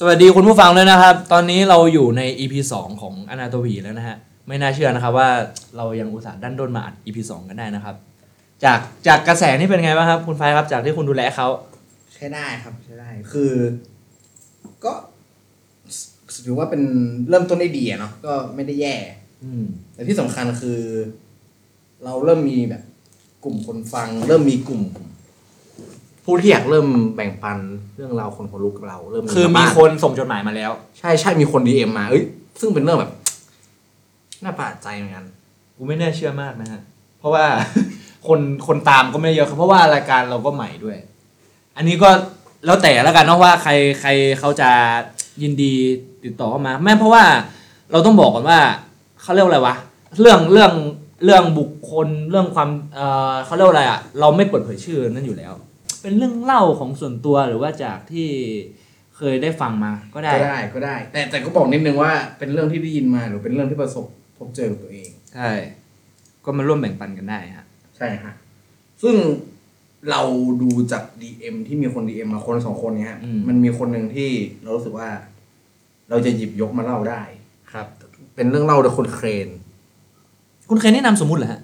สวัสดีคุณผู้ฟังด้วยนะครับ ตอนนี้เราอยู่ใน EP 2 ของอนาโตพีแล้วนะฮะ ไม่น่าเชื่อนะครับว่าเรายังอุตส่าห์ดันด้นมาอัด EP 2 กันได้นะครับ จากจากกระแสนี่เป็นไงบ้างครับคุณไฟครับจากที่คุณดูแลเขา ใช้ได้ครับใช้ได้ คือ ก็ถือว่าเป็นเริ่มต้นได้ดีอะเนาะก็ไม่ได้แย่ อืม แต่ที่สำคัญคือ เราเริ่มมีแบบ กลุ่มคนฟัง เริ่มมีกลุ่ม ผู้ที่อยากเริ่มแบ่งปันเรื่องราวคนคนลุกกับเราเริ่มคือมีบ้างคนส่งจดหมายมาแล้ว ใช่ใช่มีคนดีเอ็มมาเอ้ยซึ่งเป็นเรื่องแบบน่าประหลาดใจเหมือนกัน กูไม่น่าเชื่อมากนะฮะ เพราะว่า คนคนตามก็ไม่เยอะครับเพราะว่ารายการเราก็ใหม่ด้วย อันนี้ก็แล้วแต่แล้วกันเนาะว่าใครใครเขาจะยินดีติดต่อเข้ามาแม่เพราะว่าเราต้องบอกก่อนว่าเขาเรียกว่าอะไรวะเรื่องเรื่องเรื่องบุคคลเรื่องความเออเขาเรียกว่าอะไรอะเราไม่เปิดเผยชื่อนั่นอยู่แล้ว เป็นเรื่องเล่าของส่วนตัวหรือว่าจากที่เคยได้ฟังมาก็ได้ ก็ได้ก็ได้ แต่แต่ก็บอกนิดนึงว่าเป็นเรื่องที่ได้ยินมาหรือเป็นเรื่องที่ประสบพบเจอกับตัวเอง ใช่ ก็มาร่วมแบ่งปันกันได้ฮะใช่ฮะซึ่งเราดูจาก DM ที่มีคน DM มาคนสองคนเนี้ยฮะอืม มันมีคนหนึ่งที่เรารู้สึกว่า เราจะหยิบยกมาเล่าได้ ครับ เป็นเรื่องเล่าโดยคนเครน คุณเคยแนะนำสมมุติเหรอฮะ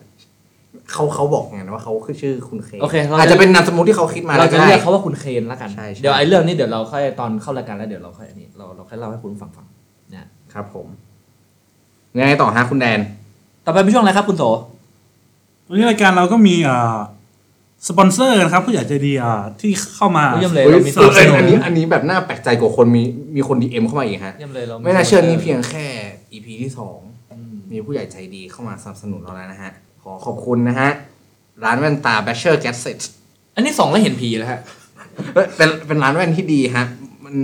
เขาเขาบอกไงนะว่าเขาคือชื่อคุณเครนโอเคเราจะ อาจจะเป็นนามสมมติที่เขาคิดมาเราจะก็ได้เรียกเขาว่าคุณเคนแล้วกัน ใช่ใช่ เดี๋ยวไอ้เรื่องนี้เดี๋ยวเราค่อยตอนเข้ารายการแล้วเดี๋ยวเราค่อยอันนี้เราเราค่อยเล่าให้คุณฟังฟังนะครับผมยังไงต่อฮะคุณแดน ต่อไปเป็นช่วงอะไรครับคุณโสวันนี้รายการเราก็มีอ่าสปอนเซอร์นะครับ ผู้ใหญ่ใจดีอ่าที่เข้ามา เยี่ยมเลยเฮ้ยเรามีสนับสนุน อันนี้อันนี้แบบน่าแปลกใจกว่าคนมีมีคน DM เข้ามาอีกฮะ เยี่ยมเลยเราไม่น่าเชื่อนี่เพียงแค่ EP ที่สอง อืมมีผู้ใหญ่ใจดีเข้ามาสนับสนุนเราแล้วนะฮะ ขอขอบคุณนะฮะ ร้านแว่นตา b a s h e r Gadget อันนี้สองแล้วเห็นผีแล้วฮะ เป็นเป็นร้านแว่นที่ดีฮะ มัน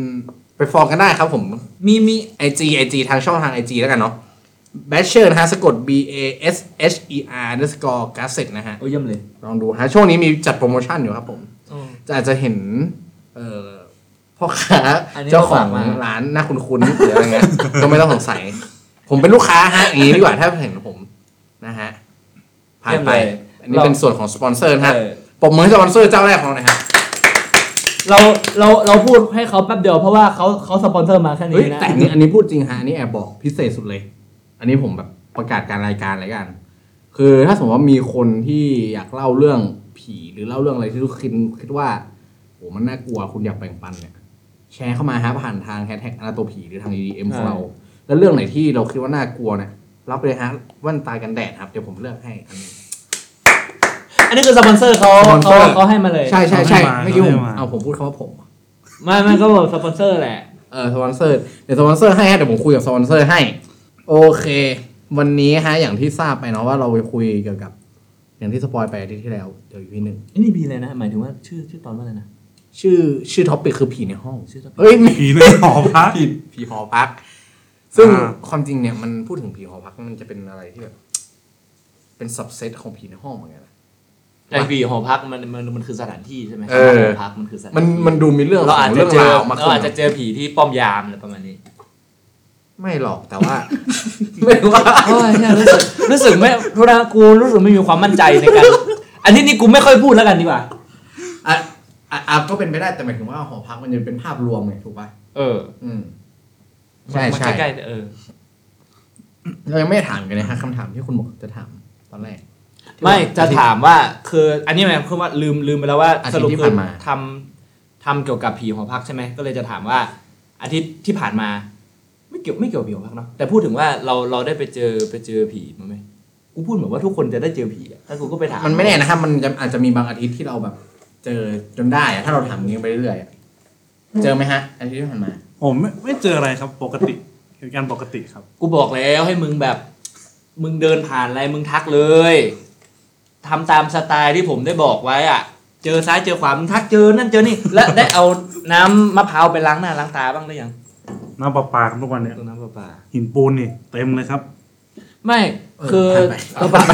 ไปฟองกันได้ครับผม มีมี IG IG ทางช่องทาง IG แล้วกันเนาะ b a s h e r นะฮะ สะกด B A S H E R underscore Gadget นะฮะ โอ้เยี่ยมเลย ลองดูฮะ ช่วงนี้มีจัดโปรโมชั่นอยู่ครับผมอืม จะอาจจะเห็น เอ่อพ่อค้าอันนี้เจ้าของฝากมา ร้านหน้าคุ้นๆหรืออะไรเงี้ย ก็ไม่ต้องสงสัย ผมเป็นลูกค้าฮะอย่างนี้ดีกว่าถ้าเห็นผมนะฮะ ผ่านไปอันนี้เป็นส่วนของสปอนเซอร์นะฮะเออปรบมือให้สปอนเซอร์เจ้าแรกของเราหนะฮะเราเราเราพูดให้เขาแป๊บเดียวเพราะว่าเขาเขาสปอนเซอร์มาแค่เฮ้ยนี้นะแต่อันนี้อันนี้พูดจริงฮะอันนี้แอบบอกพิเศษสุดเลย อันนี้ผมแบบประกาศการรายการอะไรกัน คือถ้าสมมติว่ามีคนที่อยากเล่าเรื่องผีหรือเล่าเรื่องอะไรที่คิดคิดว่าโอ้มันน่ากลัวคุณอยากแบ่งปันเนี่ยแชร์เข้ามาฮะผ่านทางแฮชแท็กอนาโตผีหรือทาง DM ของเรา แล้วเรื่องไหนที่เราคิดว่าน่ากลัวเนี่ย รับไปเลยฮะแว่นตากันแดดครับเดี๋ยวผมเลือกให้อันนี้ อันนี้คือสปอนเซอร์เขาสปอนเซอร์ เขา เขาให้มาเลยใช่ใช่ใช่เขาให้มาไม่ยุ่งเขาให้มา เอาผมพูดคำว่าผม ไม่ไม่ก็บอกสปอนเซอร์แหละ เออสปอนเซอร์เดี๋ยวสปอนเซอร์ให้ฮะเดี๋ยวผมคุยกับสปอนเซอร์ให้ โอเค วันนี้ฮะอย่างที่ทราบไปเนาะว่าเราไปคุยเกี่ยวกับ อย่างที่ spoil ไปอาทิตย์ที่แล้วเดี๋ยว EP หนึ่งอันนี้ EP เลยนะ หมายถึงว่าชื่อชื่อตอนว่าอะไรนะ ชื่อชื่อ topic คือผีในห้องชื่อตอนเอ้ยไม่ผีในหอพัก ผีผีหอพัก ซึ่งอ่าความจริงเนี่ยมันพูดถึงผีหอพักมันจะเป็นอะไรที่แบบเป็น subset ของผีในห้องเหมือนกันนะไอผีหอพักมันมันมันคือสถานที่ใช่ไหมเออ หอพักมันคือสถานมันที่มันดูมีเรื่องเราอาจจะเจอของเรื่องราวมาเราอาจจะเจอผีที่ป้อมยามอะไรประมาณนี้ไม่หรอกแต่ว่า ไม่รู้ว่าโอ้ยเนี่ยรู้สึกรู้สึกไม่ทุนะกูรู้สึกไม่มีความมั่นใจในการอันนี้นี่กูไม่ค่อยพูดแล้วกันดีกว่าอะอะอะก็เป็นไปได้แต่หมายถึงว่าหอพักมันจะเป็นภาพรวมไงถูกป่ะเออ อืม ใช่มันใช่ใกล้ๆเออเรายังไม่ได้ถามกันเลยฮะคำถามที่คุณบอกจะถามตอนแรก ไม่จะถามว่าคืออันนี้หมายความว่าลืมลืมไปแล้วว่าอาทิสตย์รุปที่คืผ่าอนมาทำทำเกี่ยวกับผีหอพักใช่ไหมก็เลยจะถามว่า อาทิตย์ที่ผ่านมา ไม่เกี่ยวไม่เกี่ยวกับผีหอพักเนาะแต่พูดถึงว่าเราเราได้ไปเจอไปเจอผีมาไหมกูพูดเหมือนว่าทุกคนจะได้เจอผีอะถ้ากูก็ไปถามมันไม่แน่นะครับมันจะอาจจะมีบางอาทิตย์ที่เราแบบ เจอจนได้อะถ้าเราถามอย่างนี้ไปเรื่อยๆอะเจอไหมฮะอาทิตย์ที่ผ่านมา ผมไม่ไม่เจออะไรครับปกติเหตุการณ์ปกติครับ กูบอกแล้วให้มึงแบบ มึงเดินผ่านอะไรมึงทักเลยทำตามสไตล์ที่ผมได้บอกไว้อะ เจอซ้ายเจอขวามึงทักเจอนั่นเจอนี่ และได้เอาน้ำมะพร้าวไปล้างหน้าล้างตาบ้างหรือยังน้ำประปาครับทุกวันเนี่ยตรงน้ำประปาหินปูนนี่เต็มเลยครับ ไม่เออคือผ่านไป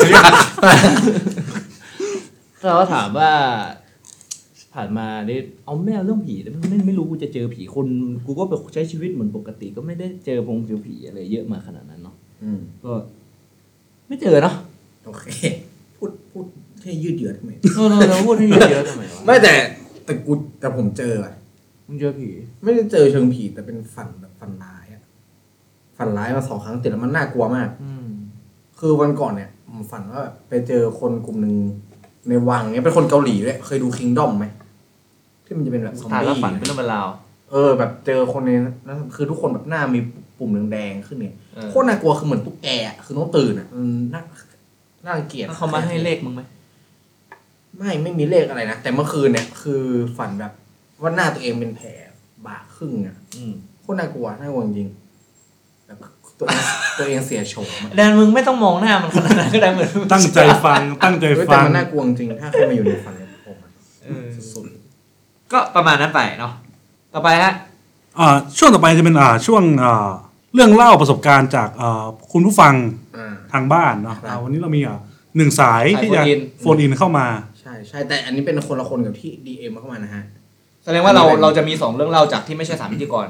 เออถ้าเราถามว่า ผ่านมานี่เอาไม่เอาเรื่องผีแต่ไม่ไม่ไม่รู้กูจะเจอผีคนกูก็ไปใช้ชีวิตเหมือนปกติ ก็ไม่ได้เจอพงเจอผีอะไรเยอะมาขนาดนั้นเนาะอืมก็ ไม่เจอเนาะโอเค พูดพูดให้ยืดเยื้อทำไมเราเราเราพูดให้เยอะๆทำไมวะไม่แต่แต่กูแต่ผมเจออะมึงเจอผี ไม่ได้เจอเชิงผีแต่เป็นฝันแบบฝันร้ายอะฝันร้ายมาสองครั้งติดแล้วมันน่ากลัวมาก อืมคือวันก่อนเนี่ยผมฝันว่าแบบไปเจอคนกลุ่มหนึ่งในวังเนี่ยเป็นคนเกาหลีด้วยเคยดูคิงดอมไหม ที่มันจะเป็นแบบซอมถ่ายแล้วบี้ฝันเป็นเรื่องเป็นราวเออแบบเจอคนในนั้นคือทุกคนแบบหน้ามีปุ่มแดงๆขึ้นเนี่ยเออโคตรน่ากลัวคือเหมือนตุ๊กแกอะคือต้องตื่นอะมันน่าน่ารังเกียจ แล้วเขามาให้เลขมึงไหมไม่ไม่มีเลขอะไรนะ แต่เมื่อคืนเนี่ยคือฝันแบบว่าหน้าตัวเองเป็นแผลบากครึ่งอะอืมโคตรน่ากลัวน่ากลัวจริงๆแบบตัวเองตัวเองเสียโฉมอะแดนมึงไม่ต้องมองหน้ามันขนาดนั้นก็ได้เหมือน ตั้งใจฟังตั้งใจเฮ้ยแต่ฟัง มันน่ากลัวจริงๆถ้าใครมาอยู่ในฝันเนี่ยผมอะ เออ สุด ก็ประมาณนั้นไปเนาะต่อไปฮะอ่าช่วงต่อไปจะเป็นอ่าช่วงอ่าเรื่องเล่าประสบการณ์จากอ่าคุณผู้ฟังๆอ่า ทางบ้านเนาะครับอ่าวันนี้เรามีอ่าหนึ่งสายสายที่จะ phone in โฟนอินเข้ามา ใช่ใช่แต่อันนี้เป็นคนละคนกับที่ DM เข้ามานะฮะ แสดงว่าเราอันนี้เป็นเราจะมีสองเรื่องเล่าจากที่ไม่ใช่สามพิธีกร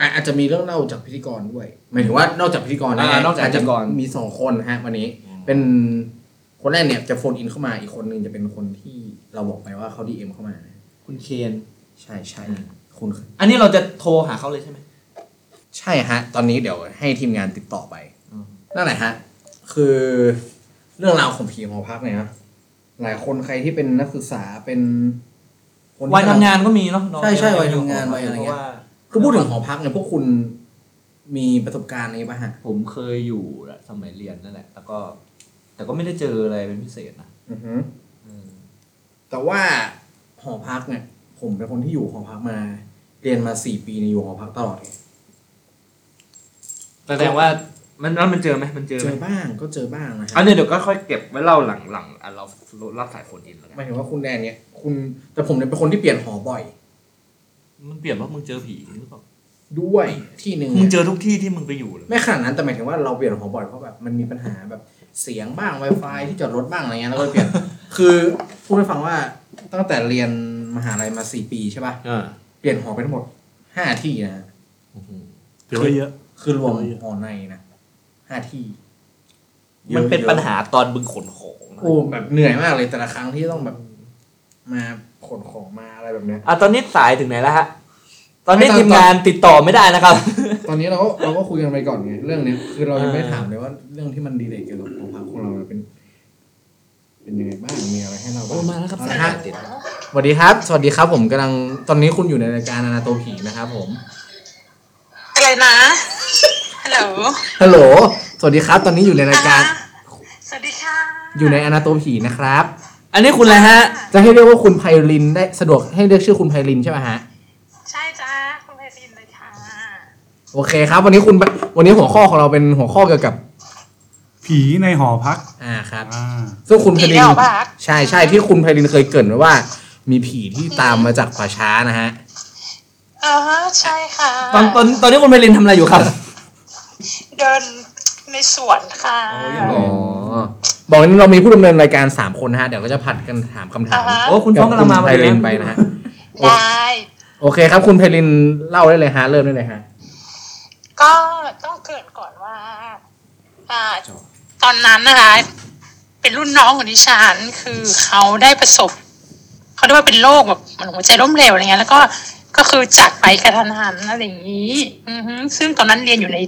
อะอาจจะมีเรื่องเล่าจากพิธีกรด้วยหมายถึงว่านอกจากพิธีกรนะอ่านอกจากจจะพิธีกร มีสองคนนะฮะวันนี้เป็นคนแรกเนี่ยจะ phone in เข้ามาอีกคนนึงจะเป็นคนที่เราบอกไปว่าเขาดีเอ็มเข้ามานะ คุณเคนใช่ใช่อืมคุณอันนี้เราจะโทรหาเขาเลยใช่ไหมใช่ฮะ ตอนนี้เดี๋ยวให้ทีมงานติดต่อไปอืมนั่นแหละฮะ คือเรื่องราวของผีหอพักเนี่ยนะหลายคนใครที่เป็นนักศึกษาเป็นคนที่วัยทำงานก็มีเนาะน้องใช่ใช่เดี๋วัยทำงานวัยอะไรเพเงี้ยราะว่าคือพูดถึงหอพักเนี่ยพวกคุณมีประสบการณ์นี้ป่ะฮะ ผมเคยอยู่แหละสมัยเรียนนั่นแหละ แล้วก็ แต่ก็ไม่ได้เจออะไรเป็นพิเศษนะอือฮึอืมแต่ว่า หอพักเนี่ย ผมเป็นคนที่อยู่หอพักมา เรียนมาสี่ปีในยอยู่หอพักตลอดเลยแสดงว่ามันแล้วมันเจอไหมมันเจอเจไหมอบ้างก็เจอบ้างนะฮะอันนี้เดี๋ยวก็ค่อยเก็บไว้เล่าหลังหลังอะเรารับสายโฟนอินแล้วหกัมายนถึงว่าคุณแดนเนี่ย คุณแต่ผมเนี่ยเป็นคนที่เปลี่ยนหอบ่อย มันเปลี่ยนว่ามึงเจอผีหรือเปล่าด้วยที่หนึ่งมึงเจอทุกที่ที่มึงไปอยู่เลยไม่ขนาดนั้นแต่หมายถึงว่าเราเปลี่ยนหอบ่อยเพราะแบบมันมีปัญหาแบบเสียงบ้าง Wi-Fi ที่จอดรถบ้างอะไรเงี้ยแล้วก็เปลี่ยน คือพูดให้ฟังว่า ตั้งแต่เรียนมหาลัยมาสี่ปีใช่ป่ะอ่าเปลี่ยนหอไปทั้งหมดห้าที่นะฮะเดี๋ยวไว้เยอะ คือรวมหอในนะห้าที่ มันเป็นปัญหาตอนมึงขนของนะโอ้แบบเหนื่อยมากเลยแต่ละครั้งที่ต้องแบบ มาขนของมาอะไรแบบเนี้ยอะตอนนี้สายถึงไหนแล้วฮะตอนนี้ไม่ตอนทีมงานติดต่อไม่ได้นะครับ ตอนนี้เราก็เราก็คุยกันไปก่อนไงเรื่องเนี้ยคือเรายังไม่อ่าถามเลยว่าเรื่องที่มันดีเลยเกี่ยวกับหอพักของเราเป็น เป็นยังไงบ้างมีอะไรให้เราบ้างโอ้มาแล้วครับเอสาละยฮะติดสวัสดีครับ สวัสดีครับ ผมกำลังตอนนี้คุณอยู่ในรายการอนาโตผีนะครับ ผมอะไรนะฮัลโหลฮัลโหลสวัสดีครับ ตอนนี้อยู่ในรายการอ่สวัสดีค่ะอยู่ในอนาโตผีนะครับ อันนี้คุณอะไรฮะ จะให้เรียกว่าคุณไพลินได้สะดวกให้เรียกชื่อคุณไพลินใช่ไหมฮะใช่จ้าคุณไพซินเลยค่ะโอเคครับ วันนี้คุณวันนี้หัวข้อของเราเป็นหัวข้อเกี่ยวกับ ผีในหอพักอ่าครับอ่าซึ่งคุณไพผีลิในนหอพัก ใช่ใช่ที่คุณไพลินเคยเกรินไว้ว่า มีผีที่ตามมาจากป่าช้านะฮะ อ่าฮะใช่ค่ะตอนตอนตอนนี้คุณไพลินทำอะไรอยู่ครับ เดินในสวนค่ะโอ้ยยังไงอ๋อ บอกเลยเรามีผู้ดำเนินรายการสามคนนะฮะ เดี๋ยวก็จะผัดกันถามคำถามอ่าฮะ โอ้คุณฟ้องกำลังมาไพลินไปนะฮะ ได้ โอเคครับ คุณไพลินเล่าได้เลยฮะ เริ่มได้เลยฮะ ก็ต้องเกริดก่อนว่า อ่า ตอนนั้นนะคะ เป็นรุ่นน้องของดิฉันคือเขาได้ประสบเขาเรียกว่าเป็นโรคแบบเหมือนหัวใจล้มเหลวอะไรเงี้ยแล้วก็ก็คือจากไปกระทันหันอะไรอย่างนี้อือซึ่งตอนนั้นเรียนอยู่ใน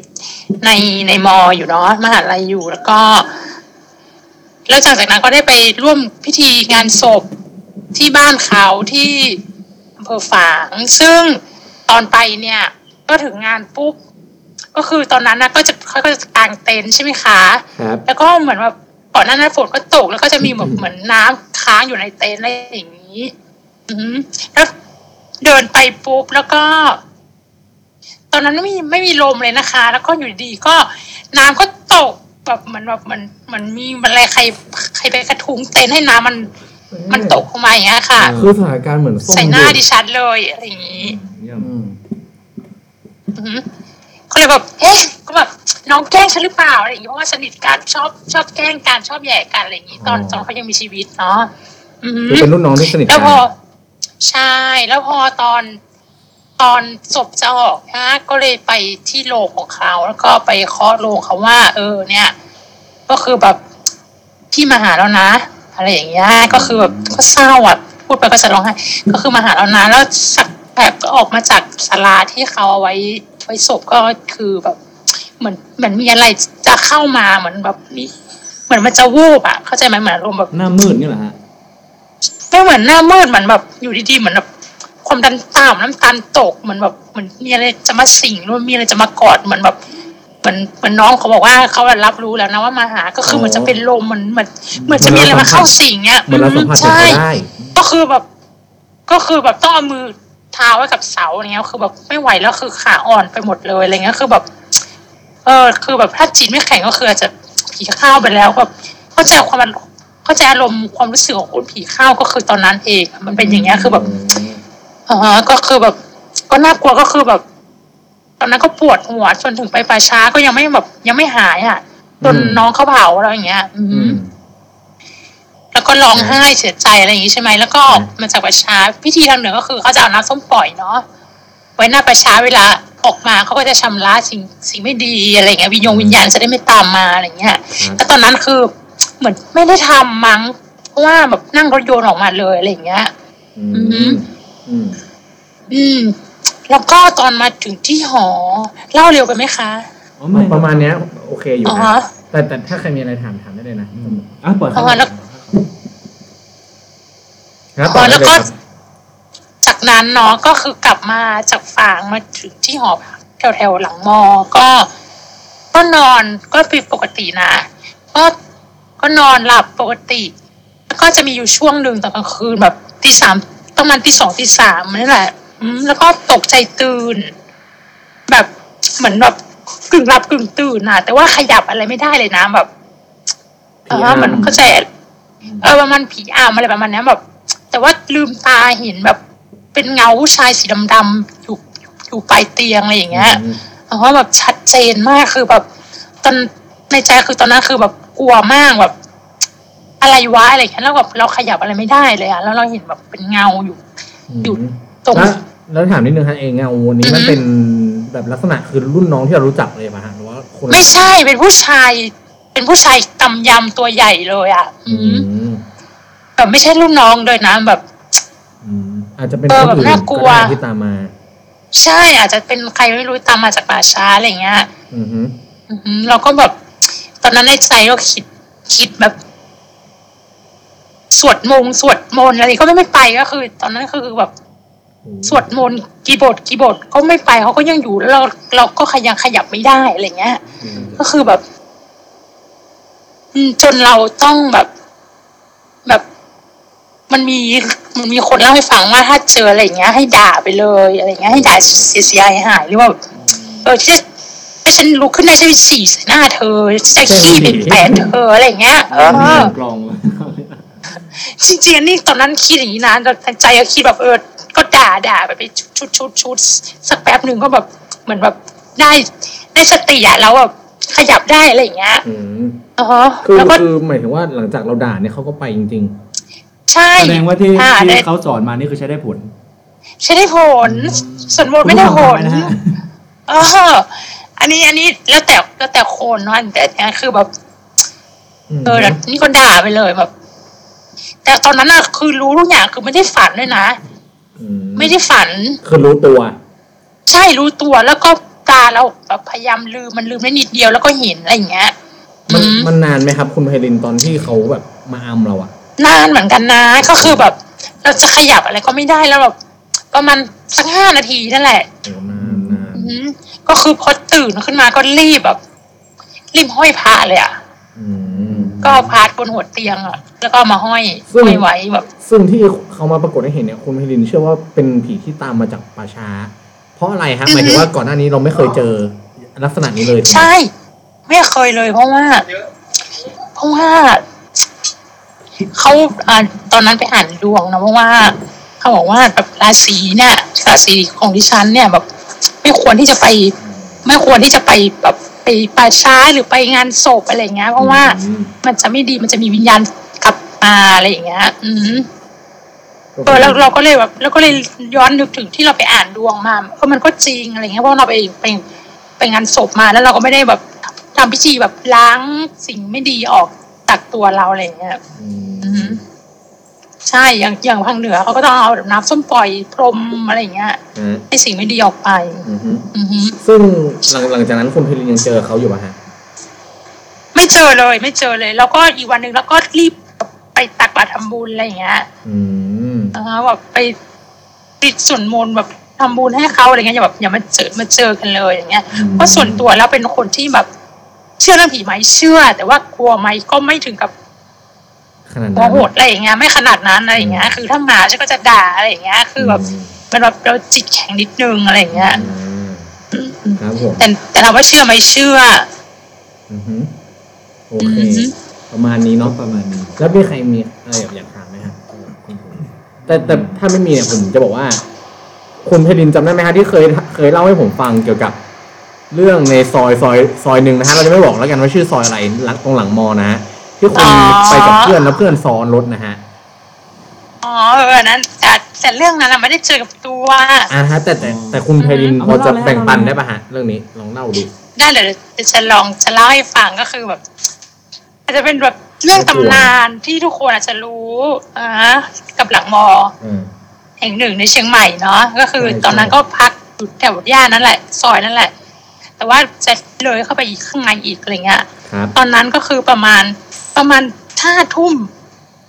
ในในมออยู่เนาะมหาลัยอยู่แล้วก็ แล้วจากจากนั้นก็ได้ไปร่วมพิธีงานศพที่บ้านเขาที่อำเภอฝาง ซึ่งตอนไปเนี่ย ก็ถึงงานปุ๊บ ก็คือตอนนั้นนะก็จะเขาก็จะกางเต็นท์ใช่ไหมคะครับ แล้วก็เหมือนแบบก่อนหน้านั้นฝนก็ตกแล้วก็จะมีแบบเหมือนน้ำค้างอยู่ในเต็นท์อะไรอย่างนี้ อือหือแล้วเดินไปปุ๊บแล้วก็ ตอนนั้นไม่มีไม่มีลมเลยนะคะ แล้วก็อยู่ดีๆก็น้ำก็ตกแบบเหมือนแบบเหมันเหมันมีอะไรใครใครไปกระทุ้งเต็นท์ให้น้ำมัน มันตกลงมาอย่างเงี้ยค่ะคือสถานการณ์เหมือนส้มใส่หน้ายุบดิฉันเลยอะไรอย่างนี้อืมอือหือ ก็เลยแบบเอ๊ะก็แบบน้องแกล้งฉันหรือเปล่าอะไรอย่างงี้เพราะว่าสนิทกันชอบชอบแกล้งกันชอบแย่กันอะไรอย่างงี้ตอนตอนเขายังมีชีวิตเนาะอือหืคืออเป็นรุ่นน้องที่สนิทแล้กัวนพอใช่แล้วพอตอน ตอนศพจะออกนะก็เลยไปที่โรงของเขาแล้วก็ไปเคาะโรงเขาว่า เออ เนี่ย ก็คือแบบพี่มาหาแล้วนะอะไรอย่างเงี้ยก็คือแบบก็เศร้าอะพูดไปก็จะร้องไห้ก็คือมาหาแล้วนะแล้วสักแแบบก็ออกมาจากศาลาที่เขาเอาไว้ ไว้ศพก็คือแบบ เหมือนเหมือนมีอะไรจะเข้ามาเหมือนแบบมีเหมือนมันจะวูบอะเข้าใจไหมเหมือนอารมณ์แบบหน้ามืดนี่เหรอฮะไม่เหมือนหน้ามืดเหมือนแบบอยู่ดีๆเหมือนแบบความดันต่ำน้ำตาลตกเหมือนแบบเหมือนมีอะไรจะมาสิงหรือว่ามีอะไรจะมากอดเหมือนแบบเหมือนเหมือนน้องเขาบอกว่าเขารับรู้แล้วนะว่ามาหาก็คือเหมือนจะเป็นลมเหมือนเหมือนเหมือนจะมีอะไรมาเข้าสิงเนี่ยเหมือนเราสัมผัสถึงใช่เขาได้ก็คือแบบ ก็คือแบบต้องเอามือ เท้าไว้กับเสาอะไรเงี้ยคือแบบไม่ไหวแล้วคือขาอ่อนไปหมดเลยอะไรเงี้ยคือแบบ เออ คือแบบถ้าจิตไม่แข็งก็คืออาจจะผีเข้าไปแล้วแบบเข้าใจความมันเข้าใจอารมณ์ความรู้สึกของคนผีเข้าก็คือตอนนั้นเองมันเป็นอย่างเงี้ยคือแบบอ่าฮะก็คือแบบ ก็น่ากลัวก็คือแบบ ตอนนั้นก็ปวดหัวจนถึงไปป่าช้าก็ยังไม่แบบ ยังไม่หายอะจนอืมน้องเขาเผาแล้วอย่างเงี้ย อืมอืม แล้วก็ร้องไห้เสียใจอะไรอย่างงี้ใช่ไหมแล้วก็ออกมาจากประชาพิธีทางเหนือก็คือเขาจะเอาน้ำส้มปล่อยเนาะไว้หน้าประชาเวลาออกมาเขาก็จะชำระสิ่งสิ่งไม่ดีอะไรเงี้ยวิญญาณวิญญาณจะได้ไม่ตามมาอะไรเงี้ยแล้วตอนนั้นคือเหมือนไม่ได้ทำมั้งเพราะว่าแบบนั่งรถยนต์ออกมาเลยอะไรเงี้ย อือืมมอืมอืมแล้วก็ตอนมาถึงที่หอ เล่าเร็วไปไหมคะอ๋อไม่ประมาณเนี้ย โอเคอยู่อ๋อนะฮะแต่แต่ถ้าใครมีอะไรถามถามได้เลยนะอืมอะปล่อยเขาอ๋อแล้ว ครับอ๋อแล้วก็ต่อได้เยครับ จากนั้นเนาะก็คือกลับมาจากฝางมาถึงที่หอพักแถวแถวๆหลังมอ ก็ก็นอนก็เป็นปกตินะ ก็ก็นอนหลับปกติ แล้วก็จะมีอยู่ช่วงหนึ่งตอนกลางคืนแบบตีสามประมาณตีสองตีสามนี่แหละ อืมแล้วก็ตกใจตื่น แบบเหมือนแบบกึ่งหลับกึ่งตื่นนะแต่ว่าขยับอะไรไม่ได้เลยนะแบบผีเออมันอำเข้าใจ เออประมาณผีอามอะไรประมาณเนี้ยแบบ แต่ว่าลืมตาเห็นแบบ เป็นเงาผู้ชายสีดำๆอยู่อยู่ปลายเตียงอะไรอย่างเงี้ยอืมเพราะว่าแบบชัดเจนมากคือแบบตอนในใจคือตอนนั้นคือแบบกลัวมากแบบ อะไรวะอะไรอย่างเงี้ยแล้วแบบเราขยับอะไรไม่ได้เลยอะแล้วเราเห็นแบบเป็นเงาอยู่หยุดตรงแล้วแล้วถามนิดนึงฮะเองเงาวันนี้มันอือฮึเป็นแบบลักษณะคือรุ่นน้องที่เรารู้จักเลยป่ะฮะหรือว่าคนละไม่ใช่เป็นผู้ชาย เป็นผู้ชายกำยำตัวใหญ่เลยอะอือืมม แบบไม่ใช่รุ่นน้องเลยนะแบบ อืมอาจจะเป็นเอคอนแบบอื่นน่ากลัว ก็ได้ที่ตามมา ใช่อาจจะเป็นใครไม่รู้ตามมาจากป่าช้าอะไรอย่างเงี้ย อือฮึอือหือเราก็แบบ ตอนนั้นในใจก็คิดคิดแบบ สวดมงสวดมนต์อะไรก็ไม่ไม่ไปก็คือ ตอนนั้นคือแบบสวดมนต์กี่บทกี่บทก็ไม่ไปเขาก็ยังอยู่แล้วเราเราก็ขยังขยับไม่ได้อะไรเงี้ย อืมก็คือแบบ อืมจนเราต้องแบบแบบ มันมีมันมีคนเล่าให้ฟังว่าถ้าเจออะไรอย่างเงี้ย ให้ด่าไปเลยอะไรเงี้ยให้ด่าเสียเสียหายหายหรือว่าแบบเออที่ถ้าฉันลุกขึ้นได้ฉันจะฉี่ใส่หน้าเธอฉันจะขี้ไปแปะเธออะไรอย่างเงี้ยเออกลองจริงๆอันนี่ตอนนั้นคิดอย่างนี้นะแต่ใจก็คิดแบบเออก็ด่าด่าไปไปชุดชุดชุดสักแป๊บหนึ่งก็แบบเหมือนแบบได้ได้สติอะแล้วแบบขยับได้อะไรอย่างเงี้ยอืมอ๋อคือแล้วก็คือหมายถึงว่าหลังจากเราด่าเนี่ยเขาก็ไปจริง ใช่แสดงว่าที่อ่ที่ได้เขาสอนมานี่คือใช้ได้ผล ใช้ได้ผลส่วนบทไม่ได้ผลคุณผู้ชมทำไหมนะฮะเออ อันนี้อันนี้แล้วแต่แล้วแต่คนเนาะแต่เนี้ยคือแบบๆอืมเออแต่นี่ก็ด่าไปเลยแบบ แต่ตอนนั้นอะคือรู้ทุกอย่างคือไม่ได้ฝันด้วยนะอืไม่ได้ฝัน คือรู้ตัว ใช่รู้ตัวแล้วก็ตาเราแบบพยายามลืมมันลืมได้นิดเดียวแล้วก็เห็นอะไรอย่างเงี้ย มันอืม มันนานไหมครับ คุณไพรินตอนที่เขาแบบมาอัมเราอะ นานเหมือนกันนะ ก็คือแบบ เราจะขยับอะไรก็ไม่ได้แล้วแบบประมาณสักห้านาทีนั่นแหละโอ้นานนานอืมก็คือพอตื่นขึ้นมาก็รีบแบบ รีบห้อยพระเลยอะอืมก็เอาพาดบนหัวเตียงอะ แล้วก็เอามาห้อยซึ่งห้อยไว้แบบ ซึ่งที่เขามาปรากฏให้เห็นเนี่ยคุณไพรินเชื่อว่าเป็นผีที่ตามมาจากป่าช้า เพราะอะไรฮะหมายถึงว่าก่อนหน้านี้เราไม่เคยเจอลักษณะนี้เลยถูกไหมใช่ ไม่เคยเลยเพราะว่า เพราะว่า เขาอ่าตอนนั้นไปอ่านดวงนะเพราะว่าเขาบอกว่าแบบราศีเนี่ยราศีของดิฉันเนี่ยแบบไม่ควรที่จะไป ไม่ควรที่จะไปแบบไปป่าช้าหรือไปงานศพอะไรอย่างเงี้ย เพราะว่าอืมมันจะไม่ดีมันจะมีวิญญาณกลับมาอะไรอย่างเงี้ย อืมเออแล้วเราก็เลยแบบแล้วก็เลยย้อนนึกถึงที่เราไปอ่านดวงมาเพราะมันก็จริงอะไรเงี้ยเพราะเราไปไปไปงานศพมาแล้วเราก็ไม่ได้แบบทำพิธีแบบล้างสิ่งไม่ดีออก จากตัวเราอะไรอย่างเงี้ยอืมอืมใช่อย่างอย่างทางเหนือเขาก็ต้องเอาแบบน้ำส้มปล่อยพรมอะไรอย่างเงี้ยฮะให้สิ่งไม่ดีออกไปอือฮึอือฮึซึ่งหลังหลังจากนั้นคุณเพลินยังเจอเขาอยู่ป่ะฮะ ไม่เจอเลย ไม่เจอเลย แล้วก็อีกวันหนึ่งแล้วก็รีบไปตักบาตรทำบุญอะไรอย่างเงี้ยอืมอ่าแบบไปติดส่วนมนต์แบบทำบุญให้เขาอะไรเงี้ยอย่าแบบอย่ามาเจอมาเจอกันเลยอย่างเงี้ยอืมเพราะส่วนตัวแล้วเป็นคนที่แบบ เชื่อเรื่องผีไหมเชื่อ แต่ว่ากลัวไหมก็ไม่ถึงกับขนาดโมนั้นโหดอะไรอย่างเงี้ยไม่ขนาดนั้นอะไรอย่างเงี้ย คือถ้ามาฉันก็จะด่าอะไรอย่างเงี้ย คือแบบมันแบบเราจิตแข็งนิดนึงอะไรอย่างเงี้ยอืมอืมครับผมแต่แต่ถามว่าเชื่อไหมเชื่ออือฮึโออืเคอฮึประมาณนี้เนาะเนาะประมาณนี้ แล้วมีใครมีอะไรอยากถามไหมฮะแต่แต่ถ้าไม่มีเนี่ยผมจะบอกว่า คุณเพลินจำได้ไหมฮะที่เคยเคยเล่าให้ผมฟังเกี่ยวกับ เรื่องในซอยซอยซอยหนึ่งนะฮะเราจะไม่บอกแล้วกันว่าชื่อซอยอะไรหลังตรงหลังมอนะฮะที่คุณอ๋อไปกับเพื่อนแล้วเพื่อนซ้อนรถนะฮะอ๋อเอออันนั้นแต่แต่เรื่องนั้นอะไม่ได้เจอกับตัวอ่าฮะแต่แต่แต่คุณเพลินพอจะแบ่งปันได้ป่ะฮะเรื่องนี้ลองเล่าดูได้เดี๋ยวเดี๋ยวจะลองจะเล่าให้ฟังก็คือแบบอาจจะเป็นแบบเรื่องตำนานที่ทุกคนอาจจะรู้อ่ากับหลังมออืมแห่งหนึ่งในเชียงใหม่เนาะก็คือใช่ตอนนั้นก็พักอยู่แถวย่านนั่นแหละ ซอยนั่นแหละ แต่ว่าจะเลยเข้าไปอีกข้างในอีกอะไรเงี้ยครับ ตอนนั้นก็คือประมาณประมาณห้าทุ่ม